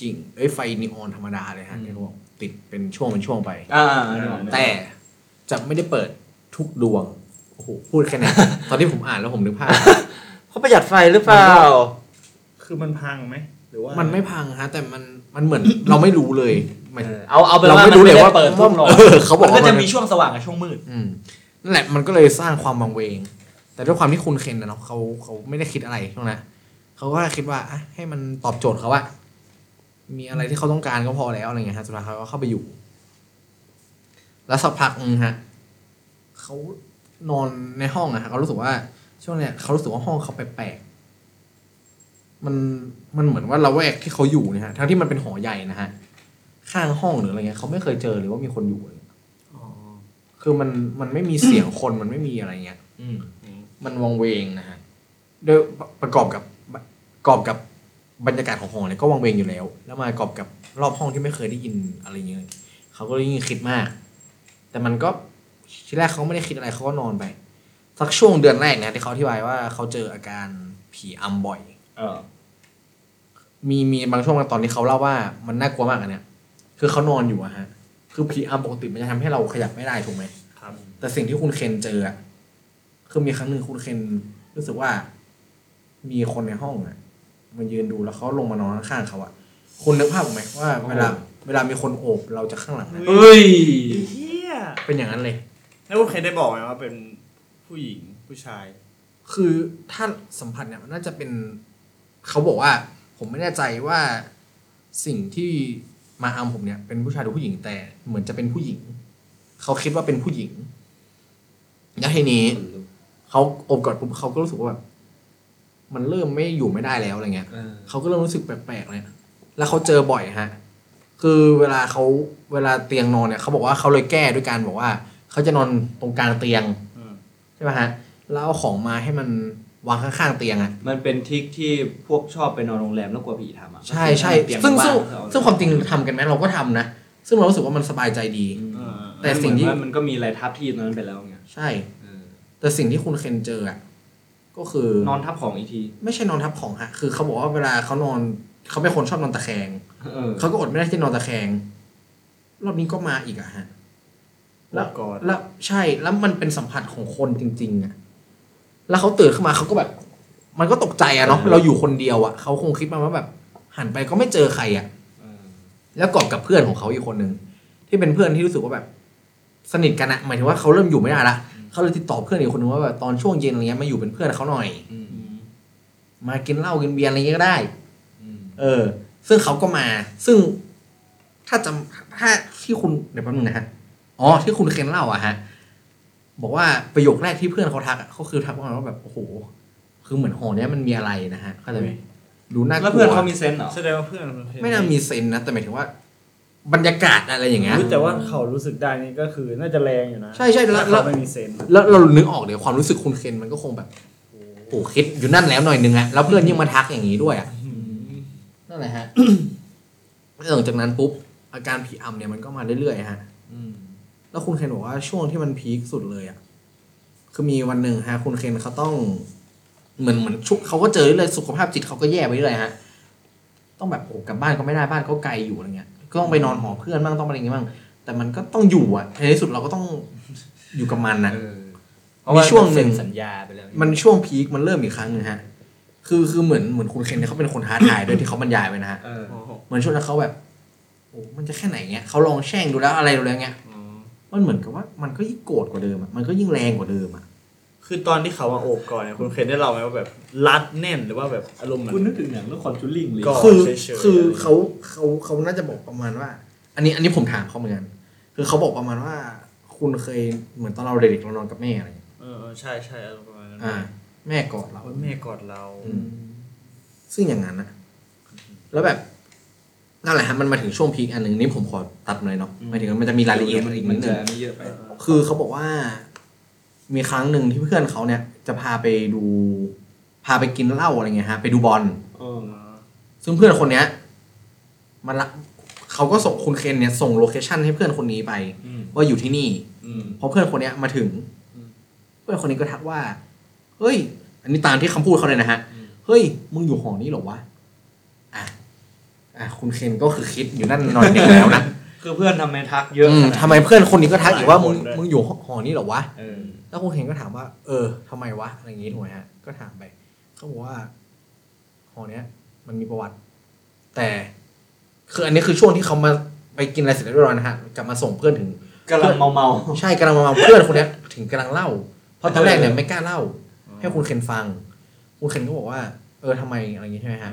กิ่งเอ้ยไฟนีออนธรรมดาเลยฮะอืมที่เขาบอกติดเป็นช่วงเป็นช่วงไป อ่าแต่จะไม่ได้เปิดทุกดวงโอ้โหพูดแค่นี้ตอนที่ผมอ่านแล้วผมนึกภาพ เขาประหยัดไฟหรือเปล่า คือมันพังไหมหรือว่ามันไม่พังฮะ แต่มันมันเหมือนเราไม่รู้เลยหมายเอาเอาเป็นเราว่าไม่มันรู้ไม่เลยได้ว่าเปิดทุกหรอกเออเขาบอกมันก็ว่าจะมันมีช่วงสว่างกับช่วงมืด อืมนั่นแหละมันก็เลยสร้างความบังเวง แต่ด้วยความที่คุณเคนนะเนาะเขาเขาไม่ได้คิดอะไรช่วงนั้นเขาก็คิดว่าอะให้มันตอบโจทย์เขาว่า มีอะไรที่เขาต้องการก็พอแล้วอะไรเงี้ยฮะสุดท้ายเขาก็เข้าไปอยู่ แล้วสักพักนึงฮะเขานอนในห้องอะฮะเขารู้สึกว่า ช่วงเนี้ยเขารู้สึกว่าห้องเขาแปลกๆมันมันเหมือนว่าเราแวกที่เขาอยู่เนี่ยฮะทั้งที่มันเป็นหอใหญ่นะฮะข้างห้องหรืออะไรเงี้ยเขาไม่เคยเจอเลยว่ามีคนอยู่เลยคือมันมันไม่มีเสียงคนมันไม่มีอะไรเงี้ย อืมมันวังเวงนะฮะโดยประกอบกับประกอบกับ บรรยากาศของหอเนี่ยก็วังเวงอยู่แล้ว แล้วมาประกอบกับรอบห้องที่ไม่เคยได้ยินอะไรอย่างเงี้ยเขาก็เลยยิ่งคิดมาก แต่มันก็ทีแรกเขาไม่ได้คิดอะไรเขาก็นอนไป สักช่วงเดือนแรกเนี่ยที่เขาอธิบายว่าเขาเจออาการผีอำบ่อย เออ มีมีบางช่วงบางตอนที่เขาเล่าว่ามันน่ากลัวมากอันเนี้ยคือเขานอนอยู่อะฮะ คือผีอำปกติมันจะทำให้เราขยับไม่ได้ถูกไหมครับ แต่สิ่งที่คุณเคนเจออะคือมีครั้งหนึ่งคุณเคนรู้สึกว่า มีคนในห้องอะ มันยืนดูแล้วเขาลงมานอนข้างๆเขาอะคุณนึกภาพออกไหมว่าเวลาเวลามีคนโอบเราจะข้างหลังนะเฮ้ยเฮียเป็นอย่างนั้นเลย แล้วคุณเคยได้บอกไหมว่าเป็นผู้หญิงผู้ชาย คือถ้าสัมผัสเนี่ยมันน่าจะเป็นเขาบอกว่า ผมไม่แน่ใจว่าสิ่งที่มาอำผมเนี่ย เป็นผู้ชายหรือผู้หญิงแต่เหมือนจะเป็นผู้หญิง เขาคิดว่าเป็นผู้หญิงแล้วทีนี้เขาอบกอดปุ๊บเขาก็รู้สึกว่าแบบ มันเริ่มไม่อยู่ไม่ได้แล้วอะไรเงี้ยเออเขาก็เริ่มรู้สึกแปลกๆเลยแล้วเขาเจอบ่อยฮะ คือเวลาเขาเวลาเตียงนอนเนี่ยเขาบอกว่าเขาเลยแก้ด้วยการบอกว่าเขาจะนอนตรงกลางเตียงอืมใช่ไหมฮะแล้วเอาของมาให้มันวางข้างๆเตียงอะ มันเป็นทริคที่พวกชอบไปนอนโรงแรมแล้วกลัวผีทำอะ ใช่ใช่เตียซึ่งบ้าซึ่งนเขซึ่งความจริงทำกันไหมเราก็ทำนะ ซึ่งเรารู้สึกว่ามันสบายใจดีอืมเออแต่สิ่งที่เหมือนว่ามันก็มีอะไรทับที่ตรงนั้นไปแล้วไง ใช่เออแต่สิ่งที่คุณเคนเจออะ ก็คือนอนทับของอีกที ไม่ใช่นอนทับของฮะ คือเขาบอกว่าเวลาเขานอนเขาเป็นคนชอบนอนตะแคงเออเขาก็อดไม่ได้ที่นอนตะแคง รอบนี้ก็มาอีกอะฮะ แล้วกอดแล้วใช่แล้วมันเป็นสัมผัสของคนจริง ๆอะแล้วเขาตื่นขึ้นมาเขาก็แบบ มันก็ตกใจอะเนาะเราอยู่คนเดียวอะเขาคงคิดมาว่าแบบ หันไปก็ไม่เจอใครอะเออแล้วกอบกับเพื่อนของเขาอีกคนหนึ่งที่เป็นเพื่อนที่รู้สึกว่าแบบ สนิทกันอะหมายถึงว่าเขาเริ่มอยู่ไม่ได้ละ เขาเลยติดต่อเพื่อนอีกคนหนึ่งว่าแบบตอนช่วงเย็นอะไรเงี้ยมาอยู่เป็นเพื่อนเขาหน่อยอืมมากินเหล้ากินเบียร์อะไรเงี้ยก็ได้อืมเออ ซึ่งเขาก็มา ซึ่งถ้าจำถ้าที่คุณเดี๋ยวแป๊บนึงนะฮะอ๋อที่คุณเคนเล่าอะฮะ บอกว่าประโยคแรกที่เพื่อนเขาทักอะเขาคือทักประมาณว่าแบบโอ้โหคือเหมือนหอเนี้ยมันมีอะไรนะฮะเข้าใจไหมดูน่ากลัวแล้วเพื่อนเขามีเซนส์เหรอแสดงว่าเพื่อนไม่น่ามีเซนส์นะแต่หมายถึงว่า บรรยากาศอะไรอย่างเงี้ยรู้แต่ว่าเขารู้สึกได้นี่ก็คือน่าจะแรงอยู่นะ ใช่ใช่แล้วถ้าแล้วเขาไม่มีเซนส์แล้วเรานึกออกเดี๋ยวความรู้สึกคุณเคนมันก็คงแบบโอ้โหคิดอยู่นั่นแล้วหน่อยนึงอะแล้วเพื่อนยิ่งมาทักอย่างนี้ด้วยอะนั่นแหละฮะแล้วหลังจากนั้นปุ๊บอาการผีอำเนี่ยมันก็มาเรื่อยๆฮะอืมแล้วคุณเคนบอกว่าช่วงที่มันพีคสุดเลยอะคือมีวันหนึ่งฮะ คุณเคนเขาต้องเหมือนเหมือนชุกเขาก็เจอเรื่อยๆสุขภาพจิตเขาก็แย่ไปเรื่อยๆฮะ ต้องแบบโอ้กลับบ้านก็ไม่ได้บ้านก็ไกลอยู่อะไรเงี้ย ก็ต้องไปนอนหอเพื่อนบ้างต้องอะไรอย่างเงี้ยบ้างแต่มันก็ต้องอยู่อะในที่สุดเราก็ต้องอยู่กับมันนะเออมีช่วงหนึ่งเซ็สัญญาไปแล้วมันช่วงพีคมันเริ่มอีกครั้งหนึงฮะ คือคือเหมือนเหมือนคุณเคนเนี่ยเขาเป็นคนท้าทายด้วยที่เขาบรรยายไปนะฮะเออเหมือนช่วงนั้นเขาแบบโอ้มันจะแค่ไหนเงี้ยเขาลองแช่งดูแล้วอะไรดูแล้วเงี้ยอ๋อมันเหมือนกับว่ามันก็ยิ่งโกรธกว่าเดิมอะมันก็ยิ่งแรงกว่าเดิมอะ คือตอนที่เขามาโอบก่อนเนี่ยคุณเคยได้เล่าไหมว่าแบบรัดแน่นหรือว่าแบบอารมณ์เหมือนคุณนึกถึงหนังเรื่องคอนจูริงเลยก็คือเฉยๆคือเขาเขาเขาน่าจะบอกประมาณว่า อันนี้อันนี้ผมถามเขาเหมือนกันคือเขาบอกประมาณว่า คุณเคยเหมือนตอนเราเด็กๆเรานอนกับแม่อะไรอย่างเงี้ยเออเออใช่ใช่อารมณ์ประมาณนั้นอ่า แม่กอดเรา ว่าแม่กอดเรา อืม ซึ่งอย่างนั้นนะแล้วแบบนั่นแหละฮะมันมาถึงช่วงพีคอันหนึ่งนี่ผมขอตัดหน่อยเนาะหมายถึงมันจะมีรายละเอียดอีกนิดนึงอันนี้เยอะไปคือเขาบอกว่า มีครั้งหนึ่งที่เพื่อนเขาเนี่ย จะพาไปดู พาไปกินเหล้าอะไรเงี้ยฮะ ไปดูบอลเออซึ่งเพื่อนคนเนี้ย มันละเขาก็ส่งคุณเคนเนี่ยส่งโลเคชันให้เพื่อนคนนี้ไปอืมว่าอยู่ที่นี่อืมพอเพื่อนคนเนี้ยมาถึงอืมเพื่อนคนนี้ก็ทักว่า เฮ้ย อันนี้ตามที่คำพูดเขาเลยนะฮะอืมเฮ้ย มึงอยู่หอนี้เหรอวะอะอะคุณเคนก็คือคิดอยู่นั่นหน่อยหนึงแล้วนะคือเพื่อนทำไมทักเยอะอืมขนาดทำไมเพื่อนคนนี้ก็ทักอีกว่าหลายมึคงนด้วยมึงอยู่หอนี้เหรอวะเออ แล้วคุณเคนก็ถามว่า เออทำไมวะอะไรอย่างงี้ถูกไหมฮะ ก็ถามไปเขาบอกว่าหอเนี้ย มันมีประวัติ แต่คืออันนี้คือช่วงที่เขามาไปกินอะไรเสร็จเรียบร้อยนะฮะกลับมาส่งเพื่อนถึงกำลังเมาเมาใช่กำลังมาเพื่อนคนเนี้ยถึงกำลังเล่า เพราะตอนแรกเนี่ยไม่กล้าเล่า ให้คุณเคนฟัง คุณเคนก็บอกว่า เออทำไมอะไรอย่างงี้ใช่ไหมฮะ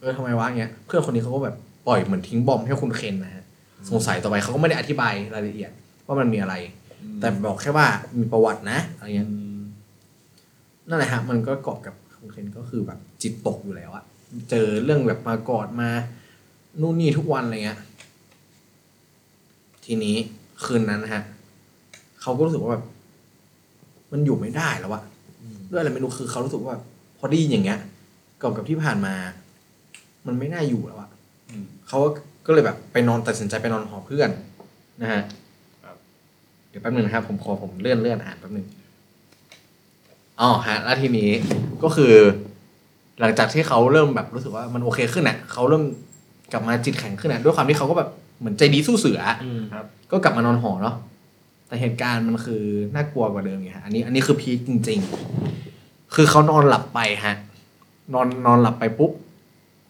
เออทำไมวะเงี้ยเพื่อนคนนี้เขาก็แบบปล่อยเหมือนทิ้งบอมให้คุณเคนนะฮะสงสัยต่อไปเขาก็ไม่ได้อธิบายรายละเอียด ว่ามันมีอะไร แต่บอกแค่ว่ามีประวัตินะอะไรเงี้ยนั่นแหละฮะมันก็เกาะกับคุณเคนก็คือแบบจิตตกอยู่แล้วอะเจอเรื่องแบบมากอดมา นู่นนี่ทุกวันอะไรเงี้ย ทีนี้คืนนั้นนะฮะเขาก็รู้สึกว่าแบบมันอยู่ไม่ได้แล้วอะด้วยอะไรไม่รู้คือเขารู้สึกว่าแบบพอได้ยินอย่างเงี้ยกับกับที่ผ่านมา มันไม่น่าอยู่แล้วอะอืมเขาก็เลยแบบไปนอนตัดสินใจไปนอนหอเพื่อนนะฮะครับ เดี๋ยวแป๊บนึงนะครับ ผมขอผมเลื่อนเลื่อนอ่านแป๊บนึงอ๋อฮะแล้วทีนี้ก็คือ หลังจากที่เขาเริ่มแบบรู้สึกว่ามันโอเคขึ้นอะเขาเริ่มกลับมาจิตแข็งขึ้นอะด้วยความที่เขาก็แบบเหมือนใจดีสู้เสืออะอืมก็กลับมานอนหอเนาะแต่เหตุการณ์มันคือน่ากลัวกว่าเดิมไงฮะอันนี้อันนี้คือพีคจริง ๆ คือเขานอนหลับไปฮะ นอนนอนหลับไปปุ๊บ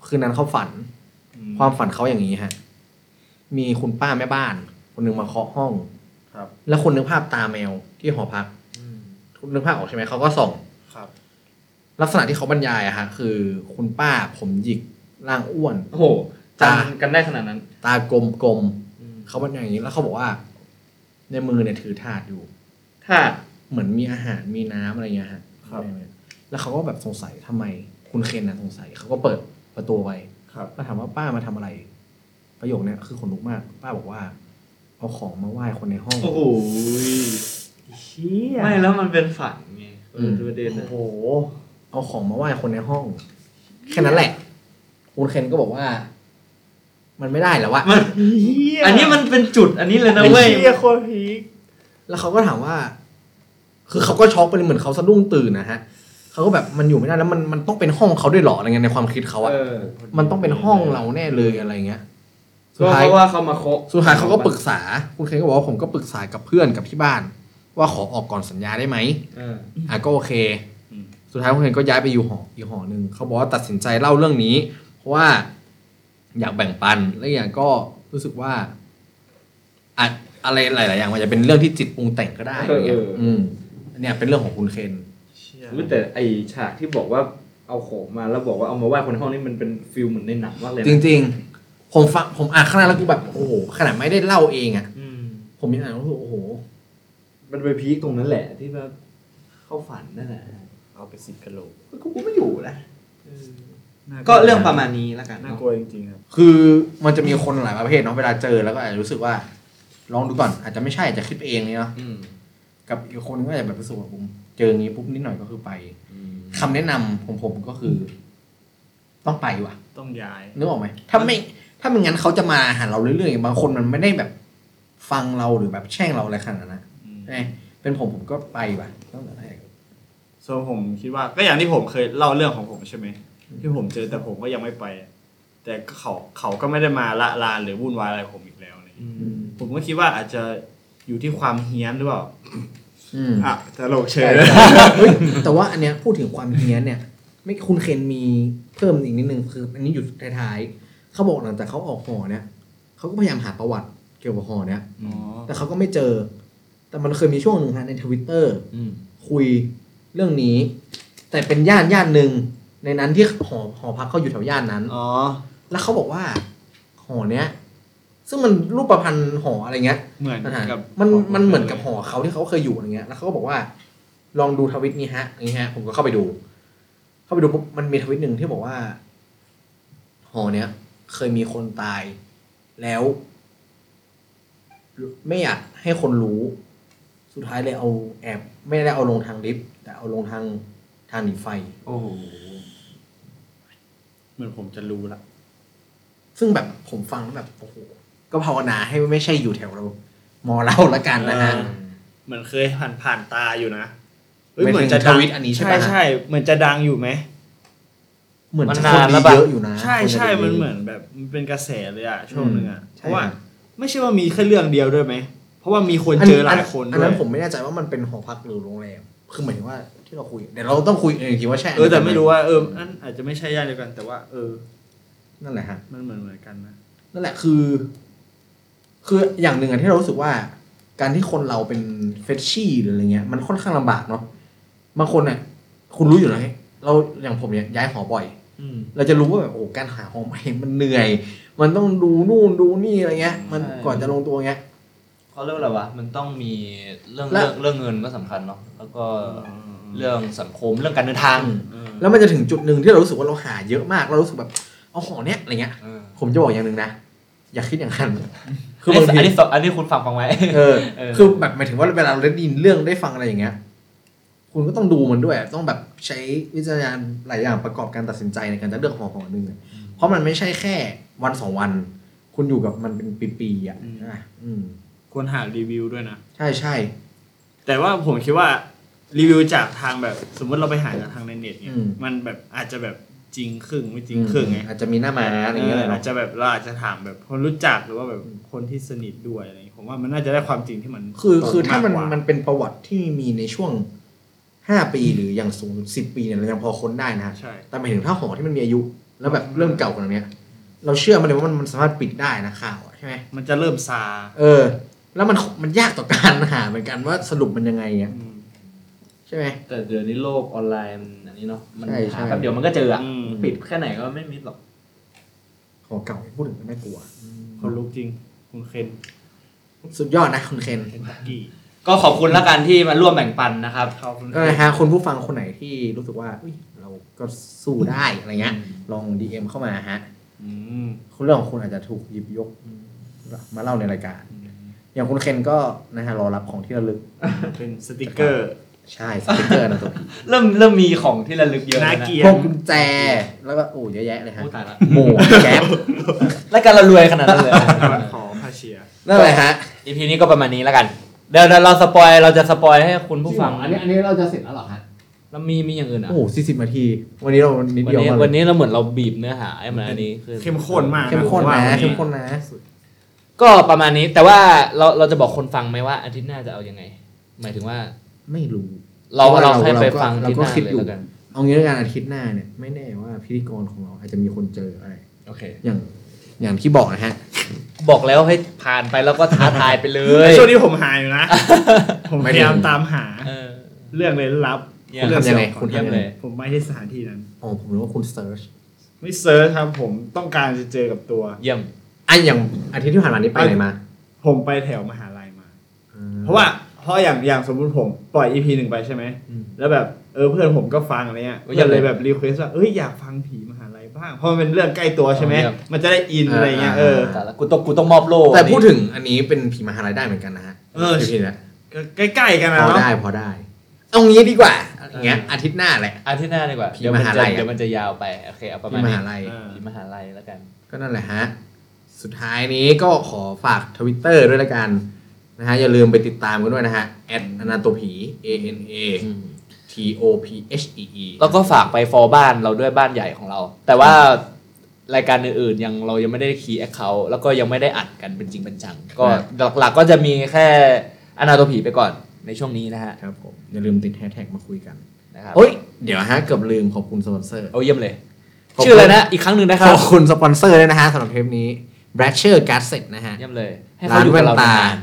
คืนนั้นเขาฝัน ความฝันเขาอย่างนี้ฮะ มีคุณป้าแม่บ้าน คนหนึ่งมาเคาะห้อง ครับ แล้วคนนึกภาพตาแมวที่หอพักคุณนึกภาพออกใช่ไหมเขาก็ส่องครับ ลักษณะที่เขาบรรยายอะฮะคือคุณป้าผมหยิกร่างอ้วน โอ้โหจำกันได้ขนาดนั้น ตากลมกลมๆเขาบรรยายอย่างนี้แล้วเขาบอกว่า ในมือเนี่ยถือถาดอยู่ถ้าเหมือนมีอาหารมีน้ำอะไรเงี้ยฮะครับแล้วเขาก็แบบสงสัยทำไม คุณเคนน่ะสงสัยเขาก็เปิดประตูไว้ครับก็ถามว่าป้ามาทำอะไร ประโยคเนี้ยคือขนลุกมาก ป้าบอกว่า เอาของมาไหว้คนในห้อง โอ้โหเชี่ยไม่แล้วมันเป็นฝันไงเออมประเด็นโอ้อะโห เอาของมาไหว้คนในห้อง แค่นั้นแหละ คุณเคนก็บอกว่า มันไม่ได้แล้ววะ มันเหี้ยอันนี้มันเป็นจุดอันนี้เลยนะเว้ยเชี่ยโคตรพีคแล้วเขาก็ถามว่า คือเขาก็ช็อกไปเลยเหมือนเขาสะดุ้งตื่นนะฮะเขาก็แบบมันอยู่ไม่ได้แล้วมันมันต้องเป็นห้องเขาด้วยเหรออะไรเงี้ยในความคิดเขาอะเออมันต้องเป็นห้องเราแน่เลยอะไรเงี้ย สุก็ดท้ายเพราะว่าเขามาเคาะสุดท้ายเขาก็ปรึกษา คุณเคนก็บอกว่าผมก็ปรึกษากับเพื่อนกับที่บ้าน ว่าขอออกก่อนสัญญาได้ไหมเอออะก็โอเคอืมสุดท้ายคุณเคนก็ย้ายไปอยู่หออีกหอหนึ่งเขาบอกว่าตัดสินใจเล่าเรื่องนี้ เพราะว่าอยากแบ่งปันและอีกอย่างก็รู้สึกว่าอะอะไรหลาย ๆ อย่างมันจะเป็นเรื่องที่จิตปรุงแต่งก็ได้อะไรเงี้ยอืมอันเนี้ยเป็นเรื่องของคุณเคนเชี่ยรู้แต่ไอฉากที่บอกว่าเอาของมาแล้วบอกว่าเอามาไหว้คนในห้องนี่มันเป็นฟิลเหมือนในหนังมากเลยนะจริง ๆ ผมฟังผมอ่านข้างหน้าแล้วกูแบบโอ้โหขนาดไม่ได้เล่าเองอะอืมผมยังอ่านแล้วรู้สึกโอ้โห มันไปพีคตรงนั้นแหละ ที่ว่าเข้าฝันนั่นแหละเอาไปสิบกะโหลกกูก็ไม่อยู่นะน่ากลัวก็เรื่องประมาณนี้แล้วกันน่าเนาะกลัวจริงๆครับคือมันจะมีคนหลายประเภทเนาะเวลาเจอแล้วก็อาจจะรู้สึกว่า ลองดูก่อน อาจจะไม่ใช่อาจจะคิดไปเองเนี่ยเนาะอืมกับอีกคนนึงก็อาจจะแบบรู้สึกว่าผมเจออย่างนี้ปุ๊บนิดหน่อยก็คือไปคำแนะนำของผมก็คือ ต้องไปว่ะ ต้องย้ายนึกออกไหมถ้าไม่ ถ้าไม่งั้นเขาจะมาหาเราเรื่อยๆ บางคนมันไม่ได้แบบฟังเราหรือแบบแช่งเราอะไรขนาดนั้นนะอืมใช่ไหมเป็นผมผมก็ไปว่ะตั้งแต่แรกส่วนผมคิดว่าก็อย่างที่ผมเคยเล่าเรื่องของผมใช่ไหมที่ผมเจอแต่ผมก็ยังไม่ไป แต่เขาเขาก็ไม่ได้มาละลานหรือวุ่นวายอะไรผมอีกแล้วอะไรอย่างเงี้ยอืมผมก็คิดว่าอาจจะอยู่ที่ความเฮี้ยนหรือเปล่าอืมอะตลกเฉยเฮ้ยแต่ว่าอันเนี้ยพูดถึงความเฮี้ยนเนี่ย ไม่คุณเคนมีเพิ่มอีกนิดนึงคือ อันนี้อยู่ท้ายๆ เขาบอกหลังจากเขาออกหอเนี่ยเขาก็พยายามหาประวัติเกี่ยวกับหอเนี่ยอ๋อแต่เขาก็ไม่เจอ แต่มันเคยมีช่วงหนึ่งฮะในทวิตเตอร์อืมคุยเรื่องนี้ แต่เป็นย่านย่านหนึ่งในนั้นที่หอหอพักเขาอยู่แถวย่านนั้นอ๋อแล้วเขาบอกว่าหอเนี้ยซึ่งมันรูปประพันธ์หออะไรเงี้ยเหมือนนะฮะกับมันมันเหมือนกับหอเขาที่เขาเคยอยู่อะไรเงี้ย แล้วเขาก็บอกว่า ลองดูทวิตนี้ฮะอย่างนี้ฮะ ผมก็เข้าไปดู เข้าไปดูปุ๊บมันมีทวิตหนึ่งที่บอกว่า หอเนี้ย เคยมีคนตาย แล้ว ไม่อยากให้คนรู้ สุดท้ายเลยเอาแอบ ไม่ได้เอาลงทางลิฟต์แต่เอาลงทางทางหนีไฟ โอ้โหเหมือนผมจะรู้ละ ซึ่งแบบผมฟังแล้วแบบโอ้โหก็ภาวนาให้ไม่ใช่อยู่แถวเรา มอเราละกันนะฮะ เหมือนเคยผ่านผ่านตาอยู่นะหมายถึงเหมือนจะทวิตอันนี้ใช่ใช่ปะใช่เหมือนจะดังอยู่ไหม เหมือนมันจะนาคนนแล้ดีวปะเยอะอยู่นะใช่คนจะใช่ดีมันเหมือนแบบมันเป็นกระแสเลยอะช่วงหนึ่งอะใช่เพราะว่าครับไม่ใช่ว่ามีแค่เรื่องเดียวด้วยไหมเพราะว่ามีคนอันเจอหลายคนอันด้วนั้ยนผมไม่แน่ใจว่ามันเป็นหอพักหรือโรงแรมคือหมายถึงว่าที่เราคุยเดี๋ยวเราต้องคุยเองทีว่าใช่เออแต่ไม่รู้ว่าเอออันอาจจะไม่ใช่ย่านเดียวกัน แต่ว่า เออ นั่นแหละฮะมันเหมือนเหมือนกันนะนั่นแหละคือ คืออย่างหนึ่งอะที่เรารู้สึกว่า การที่คนเราเป็นเฟชชี่หรืออะไรเงี้ยมันค่อนข้างลำบากเนาะบางคนเนี่ยคุณรู้อยู่แล้วไงเราอย่างผมเนี่ยย้ายหอบ่อยอืม เราจะรู้ว่าแบบโอ้การหาหอใหม่มันเหนื่อย มันต้องดูนู่นดูนี่อะไรเงี้ย มันใช่ก่อนจะลงตัวเงี้ยเขาเรียกว่าอะไรวะมันต้องมีเรื่องและเรื่องเรื่องเงินก็สำคัญเนาะแล้วก็เรื่องสังคมเรื่องการเดินทาง แล้วมันจะถึงจุดหนึ่งที่เรารู้สึกว่าเราหาเยอะมากเรารู้สึกแบบเอาหอเนี้ยอะไรเงี้ยเออผมจะบอกอย่างหนึ่งนะ อย่าคิดอย่างนั้นคือบางทีอันนี้สอันนี้คุณฟังฟังไว้เออเออคือแบบหมายถึงว่าเวลาเราได้ยินเรื่องได้ฟังอะไรอย่างเงี้ย คุณก็ต้องดูมันด้วย ต้องแบบใช้วิจารณญาณหลายอย่างประกอบการตัดสินใจในการจะเลือกหอหอหนึ่งอะเพราะมันไม่ใช่แค่วันสองวัน คุณอยู่กับมันเป็นปีๆอะอะอืมควรหารีวิวด้วยนะ ใช่ใช่แต่ว่าผมคิดว่ารีวิวจากทางแบบสมมติเราไปหาจากทางในเน็ตเนี่ยอืมมันแบบอาจจะแบบจริงครึ่งไม่จริงครึ่งไงอาจจะมีหน้าม้าอะไรอย่างเงี้ยเอเลยออาเนาะจจะแบบเราอาจจะถามแบบคนรู้จักหรือว่าแบบคนที่สนิทด้วยอะไรอย่างงี้ผมว่ามันน่าจะได้ความจริงที่มัน คือตรงคือถ้ามันกกว่มันเป็นประวัติที่มีในช่วง ห้าปีหรืออย่างสูงสิบปีเนี่ยเรายังพอค้นได้นะใช่แต่หมายถึงถ้าหอที่มันมีอายุ แล้วแบบเริ่มเก่ากว่านี้เราเชื่อมันเลยว่ามันมันสามารถปิดได้นะข่าวอะใช่ไหมมันจะเริ่มซา เออ แล้วมันมันยากต่อการหาเหมือนกันว่าสรุปมันยังไงอะอืมใช่ไหมแต่เดี๋ยวนี้โลกออนไลน์มันอันนี้เนาะมันใช่ใช่หาแป๊บเดียวมันก็เจออะอืมปิดแค่ไหนก็ไม่มิดหรอกหอเก่าพูดถึงก็น่ากลัวคนลุกจริงคุณเคน สุดยอดนะคุณเคนเคนตักกี้ ก็ขอบคุณแล้วกันที่มาร่วมแบ่งปันนะครับขอบคุณก็นะฮะคุณผู้ฟังคนไหนที่รู้สึกว่าอุ๊ยเราก็สู้ได้อะไรเงี้ย ลอง DM เข้ามาฮะอืมคุณเรื่องของคุณอาจจะถูกหยิบยก มาเล่าในรายการ อย่างคุณเคนก็นะฮะรอรับของที่ระลึก เป็นสติกเกอร์ ใช่สติกเกอร์นะตัวผีเริ่มเริ่มมีของที่ระลึกเยอะน่าแล้วนะเกลียพวดกกุญแจแล้วก็โอ้เยอะแยะเลยฮะโอ้ตายละหมูแก๊ปแล้วการเรารวยขนาดนั้นเลย ขอพาเชียร์นั่นแหละฮะ อีพีนี้ก็ประมาณนี้แล้วกัน เดี๋ยวเดี๋ยวเราสปอยเราจะสปอยให้คุณผู้ฟังอันนี้อันนี้เราจะเสร็จแล้วเหรอฮะแล้วมีมีอย่างอื่นอะโอ้โหสี่สิบนาที วันนี้เรานิดวันเดียวนี้มาวันนี้เราเหมือนเราบีบเนื้อหาให้มันอันนี้คือเข้มข้นมากเข้มข้นผว่านะวัเข้มข้นนะ ก็ประมาณนี้แต่ว่าเราเราจะบอกคนฟังไหมว่าอาทิตย์หน้าจะเอายังไง หมายถึงว่าไม่รู้ เราเพราะว่าเราให้เราไปก็ฟังเราอาทิตย์ก็หน้าคิดเลยอยู่แล้วกันเอางี้แล้วกันอาทิตย์หน้าเนี่ย ไม่แน่ว่าพิธีกรของเราอาจจะมีคนเจออะไรโอเค อย่างอย่างที่บอกนะฮะ บอกแล้วให้ผ่านไปแล้วก็ท้าทายไปเลยช่วงนี้ผมหาอยู่นะ ผมพยายามตามหาเออเรื่องเลยลับเยี่ยมเรื่องทำยังไงเสี่คุณเยี่ยมทำยังเลไงยผมไปที่สถานที่นั้นอ๋อผมรู้ว่าคุณเซิร์ชไม่เซิร์ชครับผมต้องการจะเจอกับตัว เยี่ยมอะอย่างอาทิตย์ที่ผ่านมานี้ไปไหนมา ผมไปแถวมหาลัยมา เพราะว่าเพราะอย่างอย่างสมมุติผมปล่อย EP หนึ่งไปใช่ไหมอืมแล้วแบบเออเพื่อนผมก็ฟังอะไรเงี้ยโอ้ยก็เลยอยากเลยแบบ request ว่าเอ้ยอยากฟังผีมหาลัย บ้างเพราะมันเป็นเรื่องใกล้ตัวใช่ไหมเอาเยี่ยมมันจะได้ in อะไรเงี้ยเออแต่ละกูต้องกูต้องมอบโล่แต่พูดถึงอันนี้เป็นผีมหาลัยได้เหมือนกันนะฮะเออพี่นะก็ใกล้ๆกันนะพอเนาะได้พอได้เอางี้ดีกว่าอย่างเงี้ยอาทิตย์หน้าแหละอาทิตย์หน้าดีกว่าผีมหาลัยเดี๋ยวมันจะอะเดี๋ยวมันจะยาวไปโอเคเอาประมาณมนี้ผีมหาลัยเออผีมหาลัยแล้วกัน ก็นั่นแหละฮะสุดท้ายนี้ก็ขอฝากทวิตเตอร์ด้วยละกันนะฮะอย่าลืมไปติดตามกันด้วยนะฮะ a n a t o p y a n a t o p h e e แล้วก็ฝากไป follow บ้านเราด้วยบ้านใหญ่ของเรา แต่ว่ารายการอื่นๆยังเรายังไม่ได้คีย์แอคเคาท์แล้วก็ยังไม่ได้อัดกันเป็นจริงเป็นจัง ก็หลักๆก็จะมีแค่อนาโตผีไปก่อนในช่วงนี้นะฮะครับผมอย่าลืมติดแฮชแท็กมาคุยกันนะครับโอ้ยเดี๋ยวฮะเกือบลืมขอบคุณสปอนเซอร์โอ้เยี่ยมเลยขอบคุณชื่ออะไรนะอีกครั้งหนึ่งนะคขรับอบคุณสปอนเซอร์ด้วยนะฮะสำหรับเทปนี้ b r a s h e r g a s s e t นะฮะเยี่ยมเลยให้ร้าเขานอยู่แว่กับนเราตานาน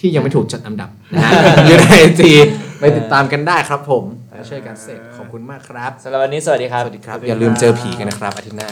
ที่ยังไม่ถูกจัดอันดับนะฮะอยู่ในไอจี ไปติดตามกันได้ครับผม b r a s h e r g a s s e t ขอบคุณมากครับๆสำหรับวันนี้สวัสดีครับ สวัสดีครับ อย่าลืมเจอผีกันนะครับอาทิตย์หน้า